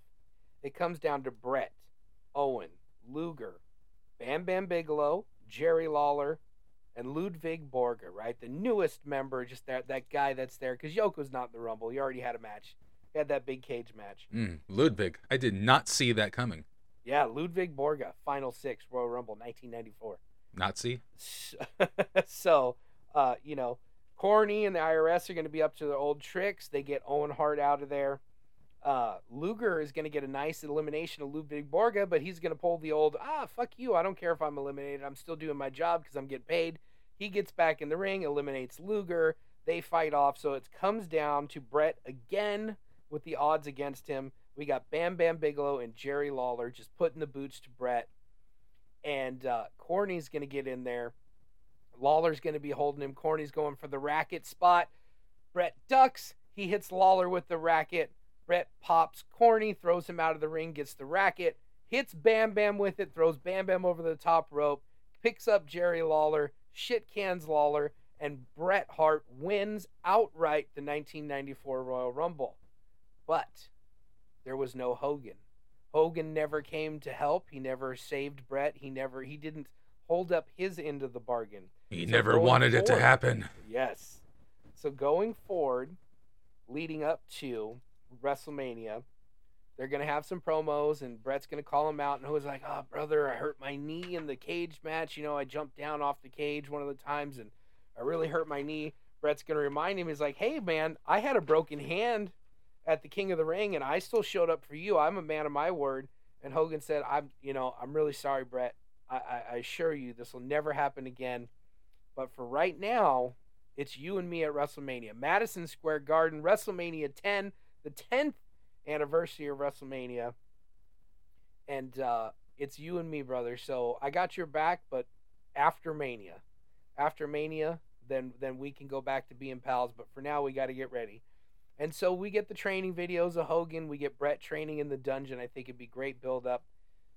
it comes down to Bret, Owen, Luger, Bam Bam Bigelow, Jerry Lawler, and Ludwig Borga, right? The newest member, just that that guy that's there because Yoko's not in the Rumble. He already had a match. He had that big cage match. Mm, Ludwig. I did not see that coming. Yeah, Ludwig Borga, Final Six, Royal Rumble, 1994. Nazi. so, uh, you know, Corny and the IRS are going to be up to their old tricks. They get Owen Hart out of there. Uh, Luger is going to get a nice elimination of Ludwig Borga, but he's going to pull the old, ah, fuck you. I don't care if I'm eliminated. I'm still doing my job because I'm getting paid. He gets back in the ring, eliminates Luger. They fight off. So it comes down to Bret again with the odds against him. We got Bam Bam Bigelow and Jerry Lawler just putting the boots to Bret. And uh, Corny's going to get in there. Lawler's going to be holding him. Corny's going for the racket spot. Bret ducks. He hits Lawler with the racket. Bret pops Corny, throws him out of the ring, gets the racket, hits Bam Bam with it, throws Bam Bam over the top rope, picks up Jerry Lawler, shit cans Lawler, and Bret Hart wins outright the 1994 Royal Rumble. But there was no Hogan. Hogan never came to help. He never saved Bret. He never he didn't hold up his end of the bargain. He So never wanted it to happen. Yes. So going forward, leading up to WrestleMania, they're gonna have some promos, and Bret's gonna call him out, and who's like, "Oh, brother, I hurt my knee in the cage match. You know, I jumped down off the cage one of the times, and I really hurt my knee." Bret's gonna remind him, he's like, "Hey, man, I had a broken hand at the King of the Ring, and I still showed up for you. I'm a man of my word." And Hogan said, "I'm, you know, I'm really sorry, Bret. I, I, I assure you, this will never happen again." But for right now, it's you and me at WrestleMania. Madison Square Garden, WrestleMania 10, the 10th anniversary of WrestleMania. And uh, it's you and me, brother. So I got your back, but after Mania. After Mania, then then we can go back to being pals. But for now, we got to get ready. And so we get the training videos of Hogan. We get Bret training in the dungeon. I think it'd be great build up.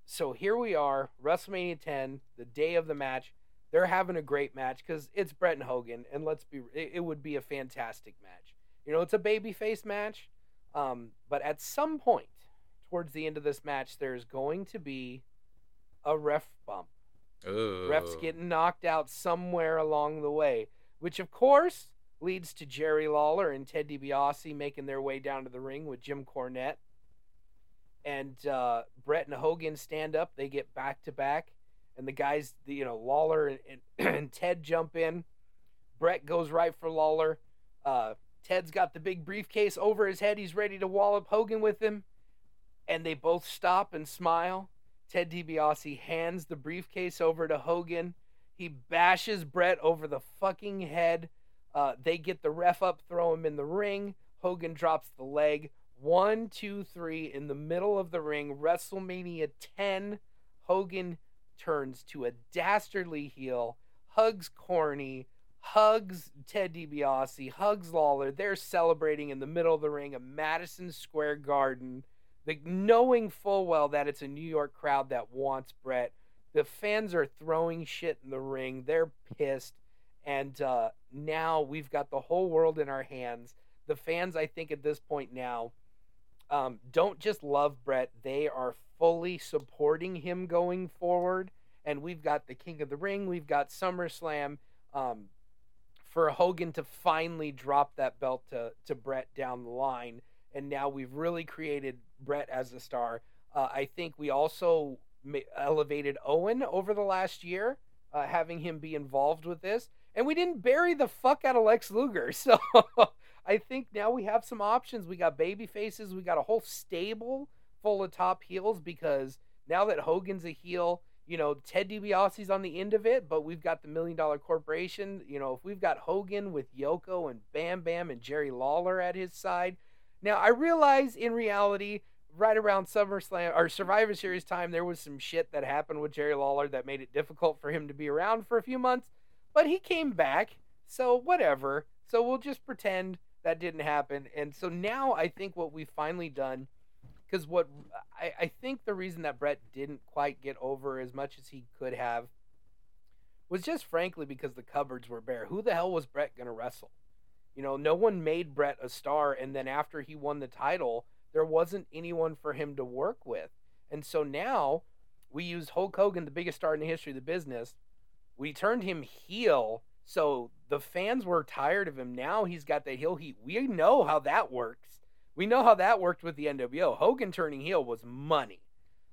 So here we are, WrestleMania 10, the day of the match. they're having a great match because it's Bret and Hogan, and let's be, it, it would be a fantastic match. You know, it's a babyface match, um, but at some point towards the end of this match, there's going to be a ref bump. Ooh. Refs getting knocked out somewhere along the way, which of course leads to Jerry Lawler and Ted DiBiase making their way down to the ring with Jim Cornette. And uh, Bret and Hogan stand up. They get back to back, and the guys, the- you know, Lawler and, and, and Ted jump in. Bret goes right for Lawler. Uh, Ted's got the big briefcase over his head. He's ready to wallop Hogan with him. And they both stop and smile. Ted DiBiase hands the briefcase over to Hogan. He bashes Bret over the fucking head. Uh, they get the ref up, throw him in the ring. Hogan drops the leg. One, two, three in the middle of the ring. WrestleMania 10. Hogan turns to a dastardly heel, hugs Corny, hugs Ted DiBiase, hugs Lawler. They're celebrating in the middle of the ring of Madison Square Garden, the, knowing full well that it's a New York crowd that wants Bret. The fans are throwing shit in the ring. They're pissed. And uh, now we've got the whole world in our hands. The fans, I think, at this point now, um, don't just love Bret, they are fully supporting him going forward. And we've got the King of the Ring, we've got SummerSlam. Um, for Hogan to finally drop that belt to, to Bret down the line. And now we've really created Bret as a star. Uh, I think we also elevated Owen over the last year, uh, having him be involved with this. And we didn't bury the fuck out of Lex Luger. So I think now we have some options. We got baby faces, we got a whole stable full of top heels because now that Hogan's a heel, you know, Ted DiBiase's on the end of it, but we've got the Million Dollar Corporation. You know, if we've got Hogan with Yoko and Bam Bam and Jerry Lawler at his side. Now, I realize in reality, right around SummerSlam or Survivor Series time, there was some shit that happened with Jerry Lawler that made it difficult for him to be around for a few months, but he came back. So, whatever. So, we'll just pretend that didn't happen. And so now I think what we've finally done because what I, I think the reason that Bret didn't quite get over as much as he could have was just frankly because the cupboards were bare. Who the hell was Bret gonna wrestle? You know, no one made Bret a star, and then after he won the title, there wasn't anyone for him to work with. And so now we used Hulk Hogan, the biggest star in the history of the business. We turned him heel, so the fans were tired of him. Now he's got that heel heat. We know how that works. We know how that worked with the NWO. Hogan turning heel was money.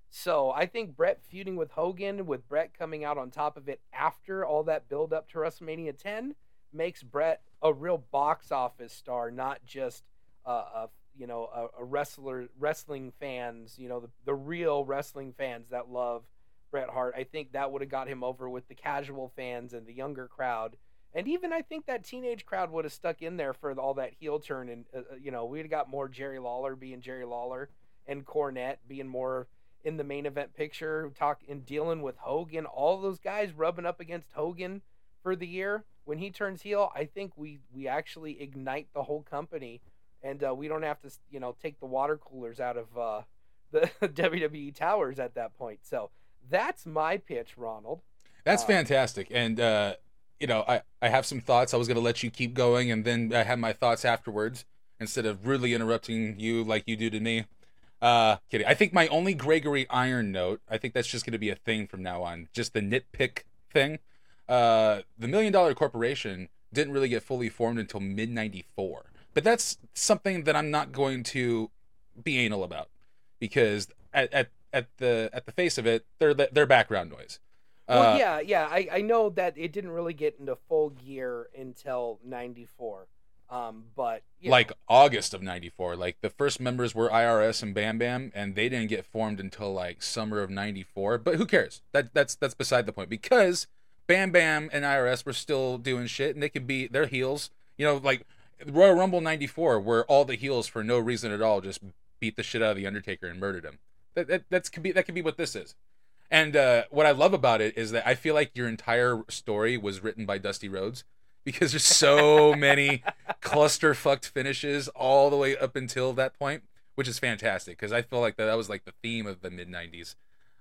So I think Bret feuding with Hogan, with Bret coming out on top of it after all that build up to WrestleMania 10, makes Bret a real box office star, not just uh, a you know a, a wrestler, wrestling fans, you know the, the real wrestling fans that love Bret Hart. I think that would have got him over with the casual fans and the younger crowd and even I think that teenage crowd would have stuck in there for all that heel turn, and uh, you know we'd have got more Jerry Lawler being Jerry Lawler, and Cornette being more in the main event picture, talk and dealing with Hogan. All those guys rubbing up against Hogan for the year when he turns heel. I think we we actually ignite the whole company, and uh, we don't have to you know take the water coolers out of uh, the WWE towers at that point. So that's my pitch, Ronald. That's Uh, fantastic. And uh, you know, I I have some thoughts. I was gonna let you keep going, and then I have my thoughts afterwards instead of rudely interrupting you like you do to me. Uh, kidding. I think my only Gregory Iron note. I think that's just gonna be a thing from now on. Just the nitpick thing. Uh, the Million Dollar Corporation didn't really get fully formed until mid '94, but that's something that I'm not going to be anal about because at at, at the at the face of it, they're they're background noise. Well, Uh, yeah, yeah. I, I know that it didn't really get into full gear until '94. Um, but like know, August of '94. Like the first members were IRS and Bam Bam, and they didn't get formed until like summer of '94. But who cares? That that's that's beside the point because Bam Bam and IRS were still doing shit, and they could be their heels. You know, like Royal Rumble '94, where all the heels for no reason at all just beat the shit out of the Undertaker and murdered him. That that that's could be that could be what this is. And uh, what I love about it is that I feel like your entire story was written by Dusty Rhodes because there's so many cluster fucked finishes all the way up until that point, which is fantastic because I feel like that, that was like the theme of the mid 90s.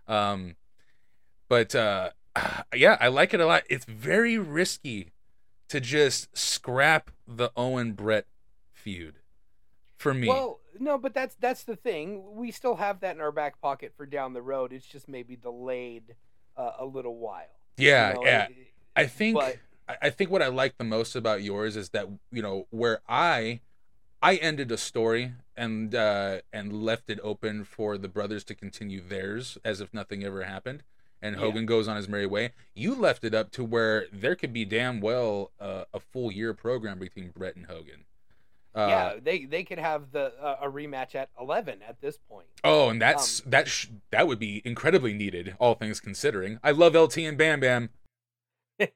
Um, but uh, yeah, I like it a lot. It's very risky to just scrap the Owen Bret feud for me. Well, no, but that's that's the thing. We still have that in our back pocket for down the road. It's just maybe delayed uh, a little while. yeah, you know, yeah. it- I think but- I think what I like the most about yours is that you know where I I ended a story and uh and left it open for the brothers to continue theirs as if nothing ever happened and Yeah. Hogan goes on his merry way. You left it up to where there could be damn well uh, a full year program between Bret and Hogan. Uh, yeah, they they could have the uh, a rematch at eleven at this point. Oh, and that's Um, that sh- that would be incredibly needed, all things considering. I love LT and Bam Bam.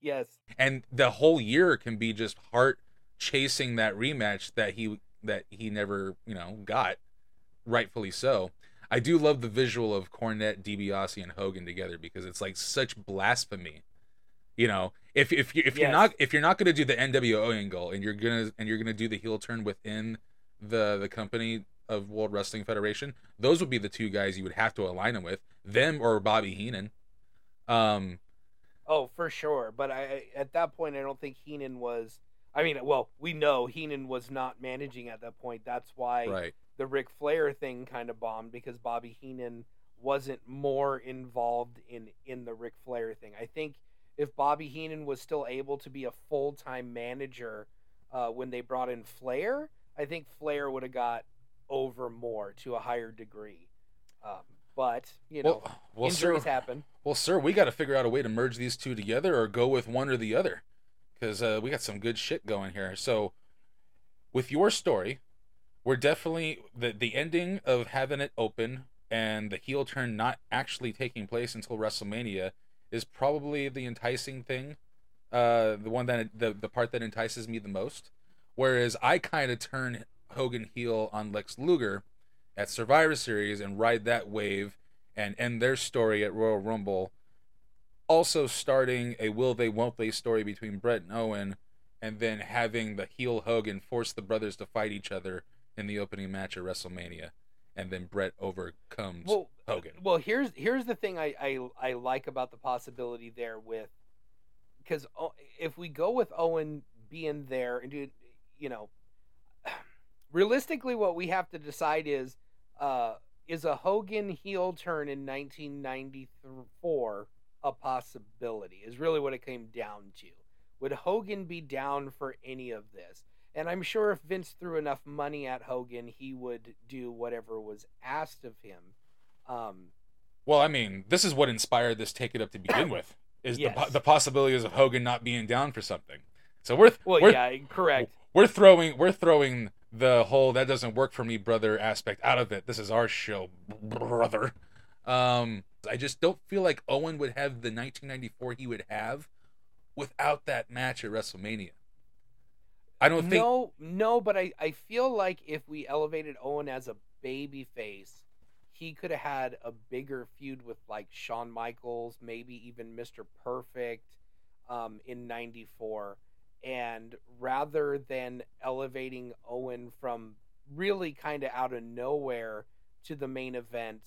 yes. and the whole year can be just Hart chasing that rematch that he that he never you know got, rightfully so. I do love the visual of Cornette, DiBiase, and Hogan together because it's like such blasphemy. You know, if if you if you're not if you're not gonna do the NWO angle and you're gonna and you're gonna do the heel turn within the the company of World Wrestling Federation, those would be the two guys you would have to align them with, them or Bobby Heenan. Um, Oh, for sure. But I I- at that point, I don't think Heenan was. I mean, well, we know Heenan was not managing at that point. That's why right. the Ric Flair thing kind of bombed because Bobby Heenan wasn't more involved in in the Ric Flair thing. I think if Bobby Heenan was still able to be a full time manager uh, when they brought in Flair, I think Flair would have got over more to a higher degree. Um, but you know, Well, well, sir, injuries happen. Well, sir, we got to figure out a way to merge these two together or go with one or the other because uh, we got some good shit going here. So, with your story, we're definitely the the ending of having it open and the heel turn not actually taking place until WrestleMania is probably the enticing thing. Uh, the one that the the part that entices me the most. Whereas I kind of turn Hogan heel on Lex Luger at Survivor Series and ride that wave and end their story at Royal Rumble. Also starting a will they won't they story between Bret and Owen, and then having the heel Hogan force the brothers to fight each other in the opening match at WrestleMania, and then Bret overcomes well, Hogan. Well, here's here's the thing I I, I like about the possibility there with because if we go with Owen being there and do you know realistically what we have to decide is uh is a Hogan heel turn in 1994 a possibility is really what it came down to would Hogan be down for any of this and I'm sure if Vince threw enough money at Hogan he would do whatever was asked of him um Well, I mean, this is what inspired this Take It Up to begin with. Is the, Yes. the possibilities of Hogan not being down for something? So we're well we're, yeah correct we're throwing we're throwing the whole that doesn't work for me brother aspect out of it this is our show brother um i just don't feel like owen would have the 1994 he would have without that match at wrestlemania i don't think no, no, but I, I feel like if we elevated Owen as a baby face, he could have had a bigger feud with like Shawn Michaels, maybe even Mr. Perfect um, in 94. And rather than elevating Owen from really kind of out of nowhere to the main event,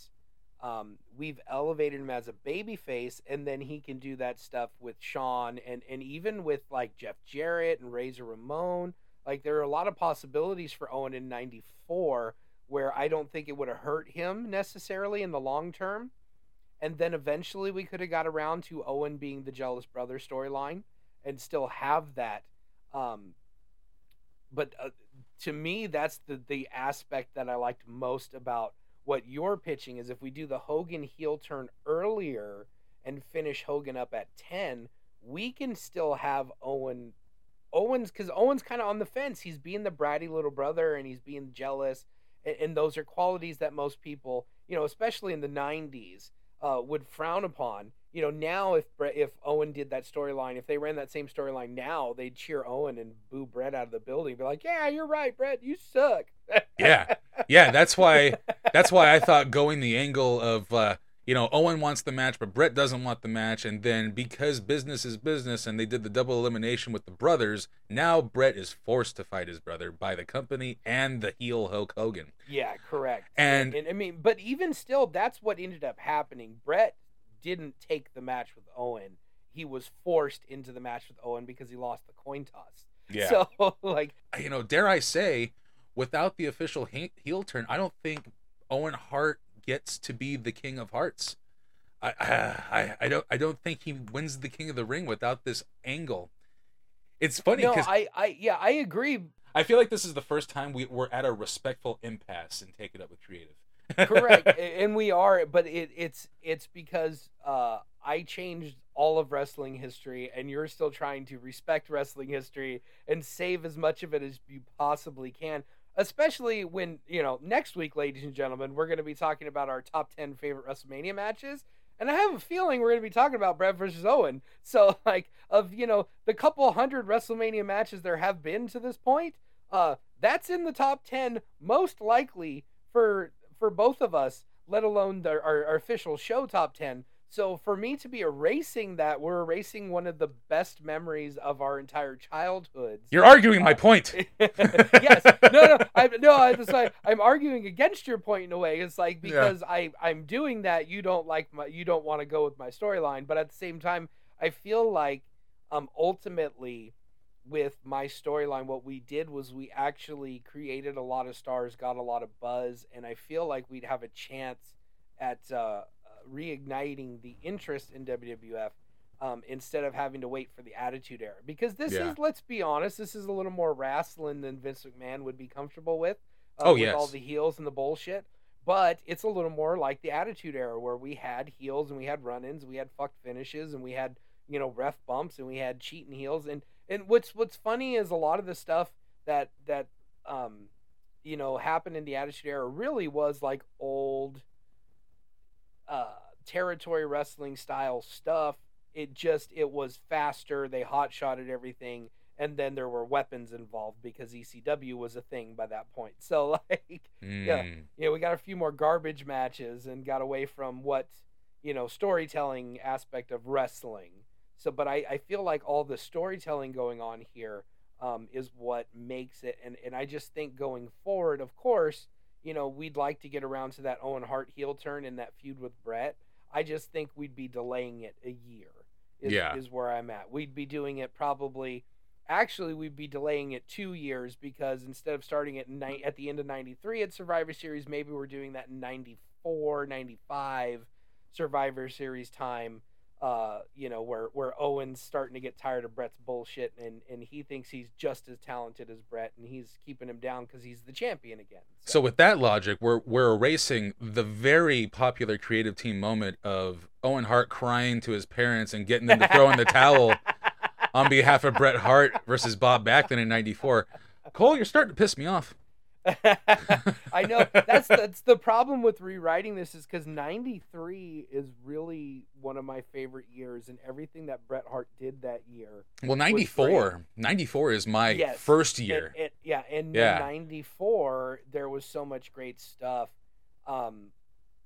um, we've elevated him as a baby face, and then he can do that stuff with Shawn and, and even with like Jeff Jarrett and Razor Ramon. Like there are a lot of possibilities for Owen in '94 where I don't think it would have hurt him necessarily in the long term. And then eventually we could have got around to Owen being the jealous brother storyline and still have that. Um, but uh, to me, that's the the aspect that I liked most about what you're pitching is if we do the Hogan heel turn earlier and finish Hogan up at 10, we can still have Owen Owens cuz Owen's kind of on the fence. He's being the bratty little brother and he's being jealous and, and those are qualities that most people, you know, especially in the 90s, uh, would frown upon. You know, now if if Owen did that storyline, if they ran that same storyline now, they'd cheer Owen and boo Bret out of the building. Be like, "Yeah, you're right, Bret. You suck." Yeah yeah that's why that's why i thought going the angle of uh you know owen wants the match but bret doesn't want the match and then because business is business and they did the double elimination with the brothers now bret is forced to fight his brother by the company and the heel hulk hogan Yeah, correct. And- and I mean, but even still, that's what ended up happening. Bret didn't take the match with Owen. He was forced into the match with Owen because he lost the coin toss. Yeah. So like you know, dare I say, without the official he- heel turn, I don't think Owen Hart gets to be the King of Hearts. I, I I don't I don't think he wins the King of the Ring without this angle. It's funny no, because I I yeah I agree. I feel like this is the first time we, we're at a respectful impasse and take it up with creative. Correct, and we are, but it, it's it's because uh, I changed all of wrestling history, and you're still trying to respect wrestling history and save as much of it as you possibly can. Especially when you know next week, ladies and gentlemen, we're going to be talking about our top ten favorite WrestleMania matches, and I have a feeling we're going to be talking about Bret versus Owen. So, like, of you know the couple hundred WrestleMania matches there have been to this point, uh, that's in the top ten most likely for for both of us, let alone our, our official show top 10. So for me to be erasing that, we're erasing one of the best memories of our entire childhoods. You're arguing my point. yes. No, no. I, no, I, that's why I'm arguing against your point in a way. It's like Yeah. because I, I'm doing that, you don't like my, you don't want to go with my storyline. But at the same time, I feel like um, ultimately with my storyline, what we did was we actually created a lot of stars, got a lot of buzz, and I feel like we'd have a chance at uh, reigniting the interest in WWF um, instead of having to wait for the Attitude Era. Because this Yeah. is, let's be honest, this is a little more wrestling than Vince McMahon would be comfortable with. Uh, Oh, with yes. all the heels and the bullshit. But it's a little more like the Attitude Era, where we had heels and we had run-ins, we had fucked finishes, and we had you know ref bumps, and we had cheating heels. And and what's what's funny is a lot of the stuff that that um you know happened in the Attitude Era really was like old uh territory wrestling style stuff. It just it was faster. They hot shotted everything, and then there were weapons involved because ECW was a thing by that point. So like Yeah. Mm. yeah, we got a few more garbage matches and got away from what you know storytelling aspect of wrestling. So, but I, I feel like all the storytelling going on here um, is what makes it, and and I just think going forward, of course, you know, we'd like to get around to that Owen Hart heel turn and that feud with Bret. I just think we'd be delaying it a year. Is, Yeah. is where I'm at. We'd be doing it probably. Actually, we'd be delaying it two years because instead of starting it ni- at the end of 93 at Survivor Series, maybe we're doing that in 94, 95 Survivor Series time. Uh, you know, where, where Owen's starting to get tired of Bret's bullshit and, and he thinks he's just as talented as Bret and he's keeping him down because he's the champion again. So with that logic, we're we're erasing the very popular creative team moment of Owen Hart crying to his parents and getting them to throw in the towel on behalf of Bret Hart versus Bob Backlund in '94. Cole, you're starting to piss me off. I know that's that's the problem with rewriting this is because '93 is really one of my favorite years, and everything that Bret Hart did that year. Well, '94, '94 is my Yes. first And- year. and- yeah, and Yeah. '94 there was so much great stuff um,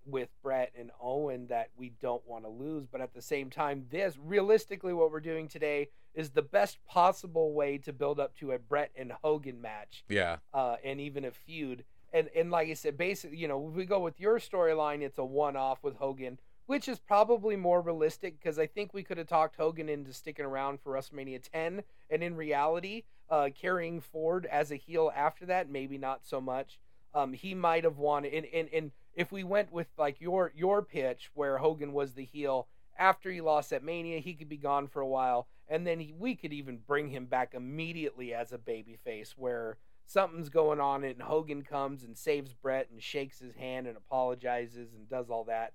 with Bret and Owen that we don't want to lose, but at the same time, this realistically what we're doing today is the best possible way to build up to a Bret and Hogan match yeah, uh, and even a feud. And and like I said, basically, you know, if we go with your storyline, it's a one-off with Hogan, which is probably more realistic because I think we could have talked Hogan into sticking around for WrestleMania 10, and in reality, uh, carrying forward as a heel after that, maybe not so much. Um, he might have wanted, and, and and if we went with like your your pitch where Hogan was the heel after he lost at Mania, he could be gone for a while, and then he, we could even bring him back immediately as a babyface where something's going on and Hogan comes and saves Bret and shakes his hand and apologizes and does all that.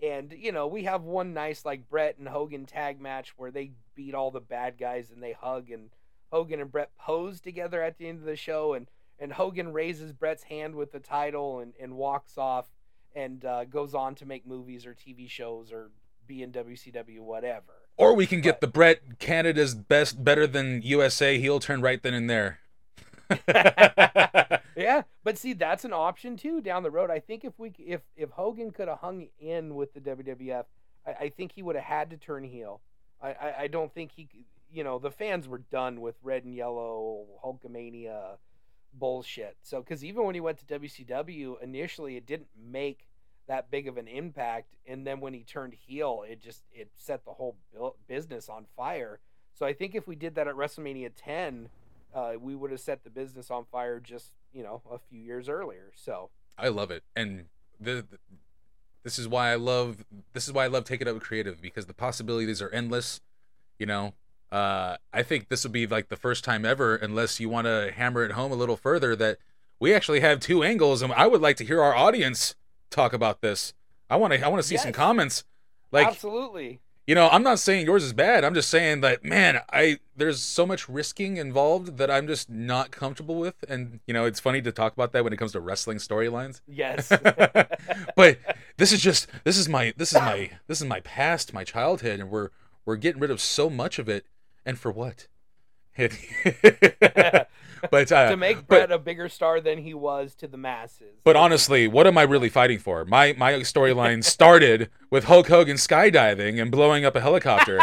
And you know, we have one nice like Bret and Hogan tag match where they beat all the bad guys and they hug and Hogan and Bret pose together at the end of the show and and Hogan raises Bret's hand with the title and, and walks off and uh, goes on to make movies or TV shows or be in WCW whatever. or we can get the Bret Canada's best, better than USA heel turn right then and there. Yeah, but see, that's an option too down the road. I think if we if if Hogan could have hung in with the WWF, I, I think he would have had to turn heel. I, I I don't think he, you know, the fans were done with red and yellow Hulkamania bullshit. So because even when he went to WCW initially, it didn't make that big of an impact. And then when he turned heel, it just it set the whole business on fire. So I think if we did that at WrestleMania 10, uh, we would have set the business on fire just you know a few years earlier. So I love it, and the, the- this is why I love this is why I love Take It Up Creative because the possibilities are endless. You know, uh, I think this will be like the first time ever, unless you want to hammer it home a little further, that we actually have two angles, and I would like to hear our audience talk about this. I want to I want to see some comments. Like absolutely, you know, I'm not saying yours is bad. I'm just saying that man, I there's so much risking involved that I'm just not comfortable with, and you know, it's funny to talk about that when it comes to wrestling storylines yes. but this is just this is my this is my this is my past, my childhood, and we're we're getting rid of so much of it, and for what? but uh, to make but- Bret a bigger star than he was to the masses. but honestly, what am I really fighting for? My my storyline started with Hulk Hogan skydiving and blowing up a helicopter.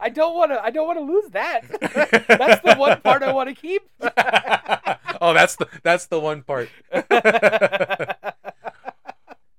I don't want to. I don't want to lose that. That's the one part I want to keep. oh, that's the that's the one part.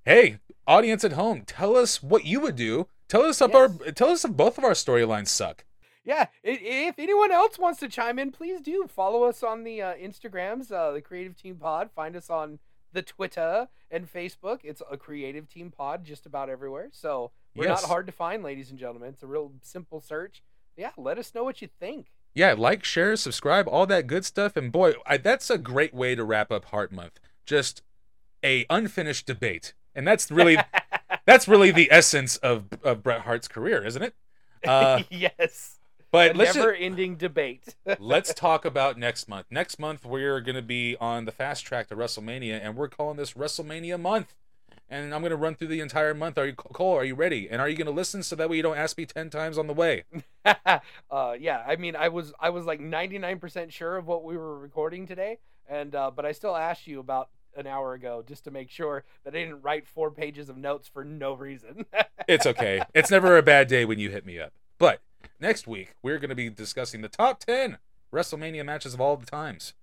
hey, audience at home, tell us what you would do. Tell us if our tell us if both of our storylines suck. Yeah. If anyone else wants to chime in, please do follow us on the uh, Instagrams, uh, the Creative Team Pod. Find us on the Twitter and Facebook. It's a Creative Team Pod just about everywhere. So we're Yes. not hard to find, ladies and gentlemen. It's a real simple search. Yeah, let us know what you think. Yeah, like, share, subscribe, all that good stuff. And boy, I, that's a great way to wrap up Hart Month. Just a unfinished debate, and that's really that's really the essence of of Bret Hart's career, isn't it? Uh, yes. But let's never-ending debate. let's talk about next month. Next month we're going to be on the fast track to WrestleMania, and we're calling this WrestleMania month. And I'm going to run through the entire month. Are you Cole? Are you ready? And are you going to listen so that way you don't ask me ten times on the way? uh, yeah, I mean, I was I was like 99% sure of what we were recording today, and uh, but I still asked you about an hour ago just to make sure that I didn't write four pages of notes for no reason. It's okay. it's never a bad day when you hit me up. But next week, we're going to be discussing the top 10 WrestleMania matches of all the times.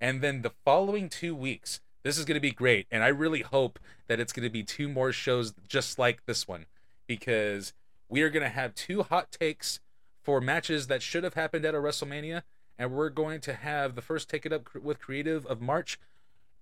And then the following two weeks, this is going to be great. And I really hope that it's going to be two more shows just like this one because we are going to have two hot takes for matches that should have happened at a WrestleMania. And we're going to have the first Take It Up with Creative of March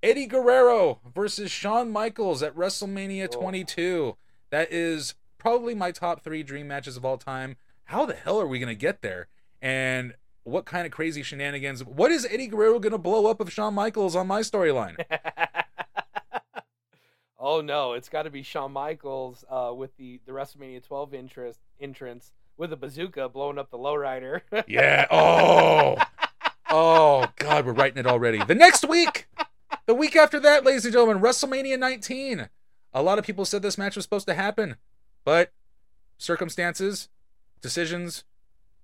Eddie Guerrero versus Shawn Michaels at WrestleMania 22. That is probably my top three dream matches of all time. How the hell are we going to get there? And what kind of crazy shenanigans? What is Eddie Guerrero going to blow up of Shawn Michaels on my storyline? oh no, it's got to be Shawn Michaels uh, with the the WrestleMania 12 interest entrance with a bazooka blowing up the lowrider. Yeah. Oh. Oh, God, we're writing it already. The next week, the week after that, ladies and gentlemen, WrestleMania 19. A lot of people said this match was supposed to happen, but circumstances, decisions,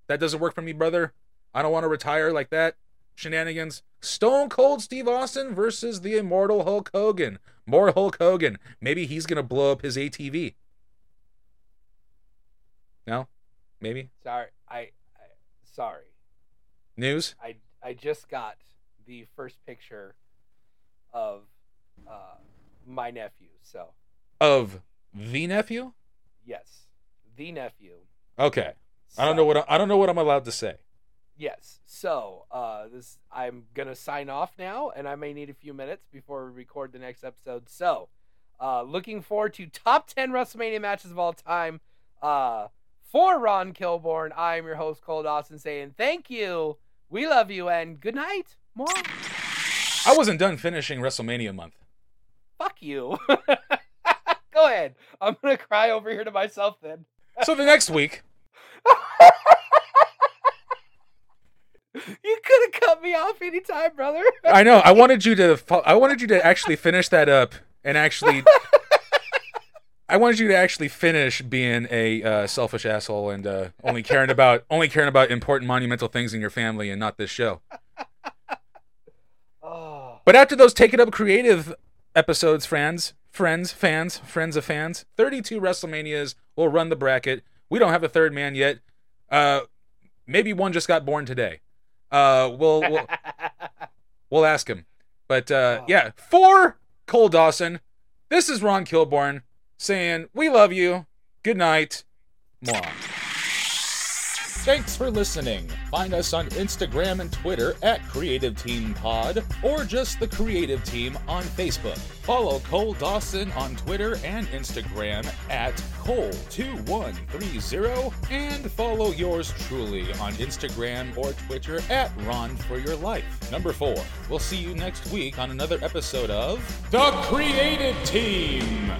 that doesn't work for me, brother. I don't want to retire like that. Shenanigans. Stone Cold Steve Austin versus the immortal Hulk Hogan. More Hulk Hogan. Maybe he's going to blow up his ATV. No? Maybe? sorry, I, I sorry. News? I I just got the first picture of uh, my nephew. So Of the nephew? yes, the nephew. Okay. I don't know what I, I don't know what I'm allowed to say. Yes. So uh, this I'm gonna sign off now, and I may need a few minutes before we record the next episode. So, uh, looking forward to top ten WrestleMania matches of all time. Uh, for Ron Kilborn, I am your host Cole Dawson, saying thank you, we love you, and good night. More. I wasn't done finishing WrestleMania month. Fuck you. Go ahead. I'm gonna cry over here to myself then. So the next week, You could have cut me off anytime, brother. I know I wanted you to I wanted you to actually finish that up and actually I wanted you to actually finish being a uh, selfish asshole and uh, only caring about only caring about important monumental things in your family and not this show. oh. But after those Take It Up creative episodes, friends, friends, fans, friends of fans, 32 WrestleManias will run the bracket. We don't have a third man yet. Uh, maybe one just got born today. Uh, we'll we'll, we'll ask him. But uh, Oh. yeah, for Cole Dawson, This is Ron Kilborn saying, We love you. Good night. Mwah. Thanks for listening. Find us on Instagram and Twitter at Creative Team Pod or just the Creative Team on Facebook. Follow Cole Dawson on Twitter and Instagram at Cole2130 and follow yours truly on Instagram or Twitter at Ron for Your Life. Number four. We'll see you next week on another episode of The Creative Team.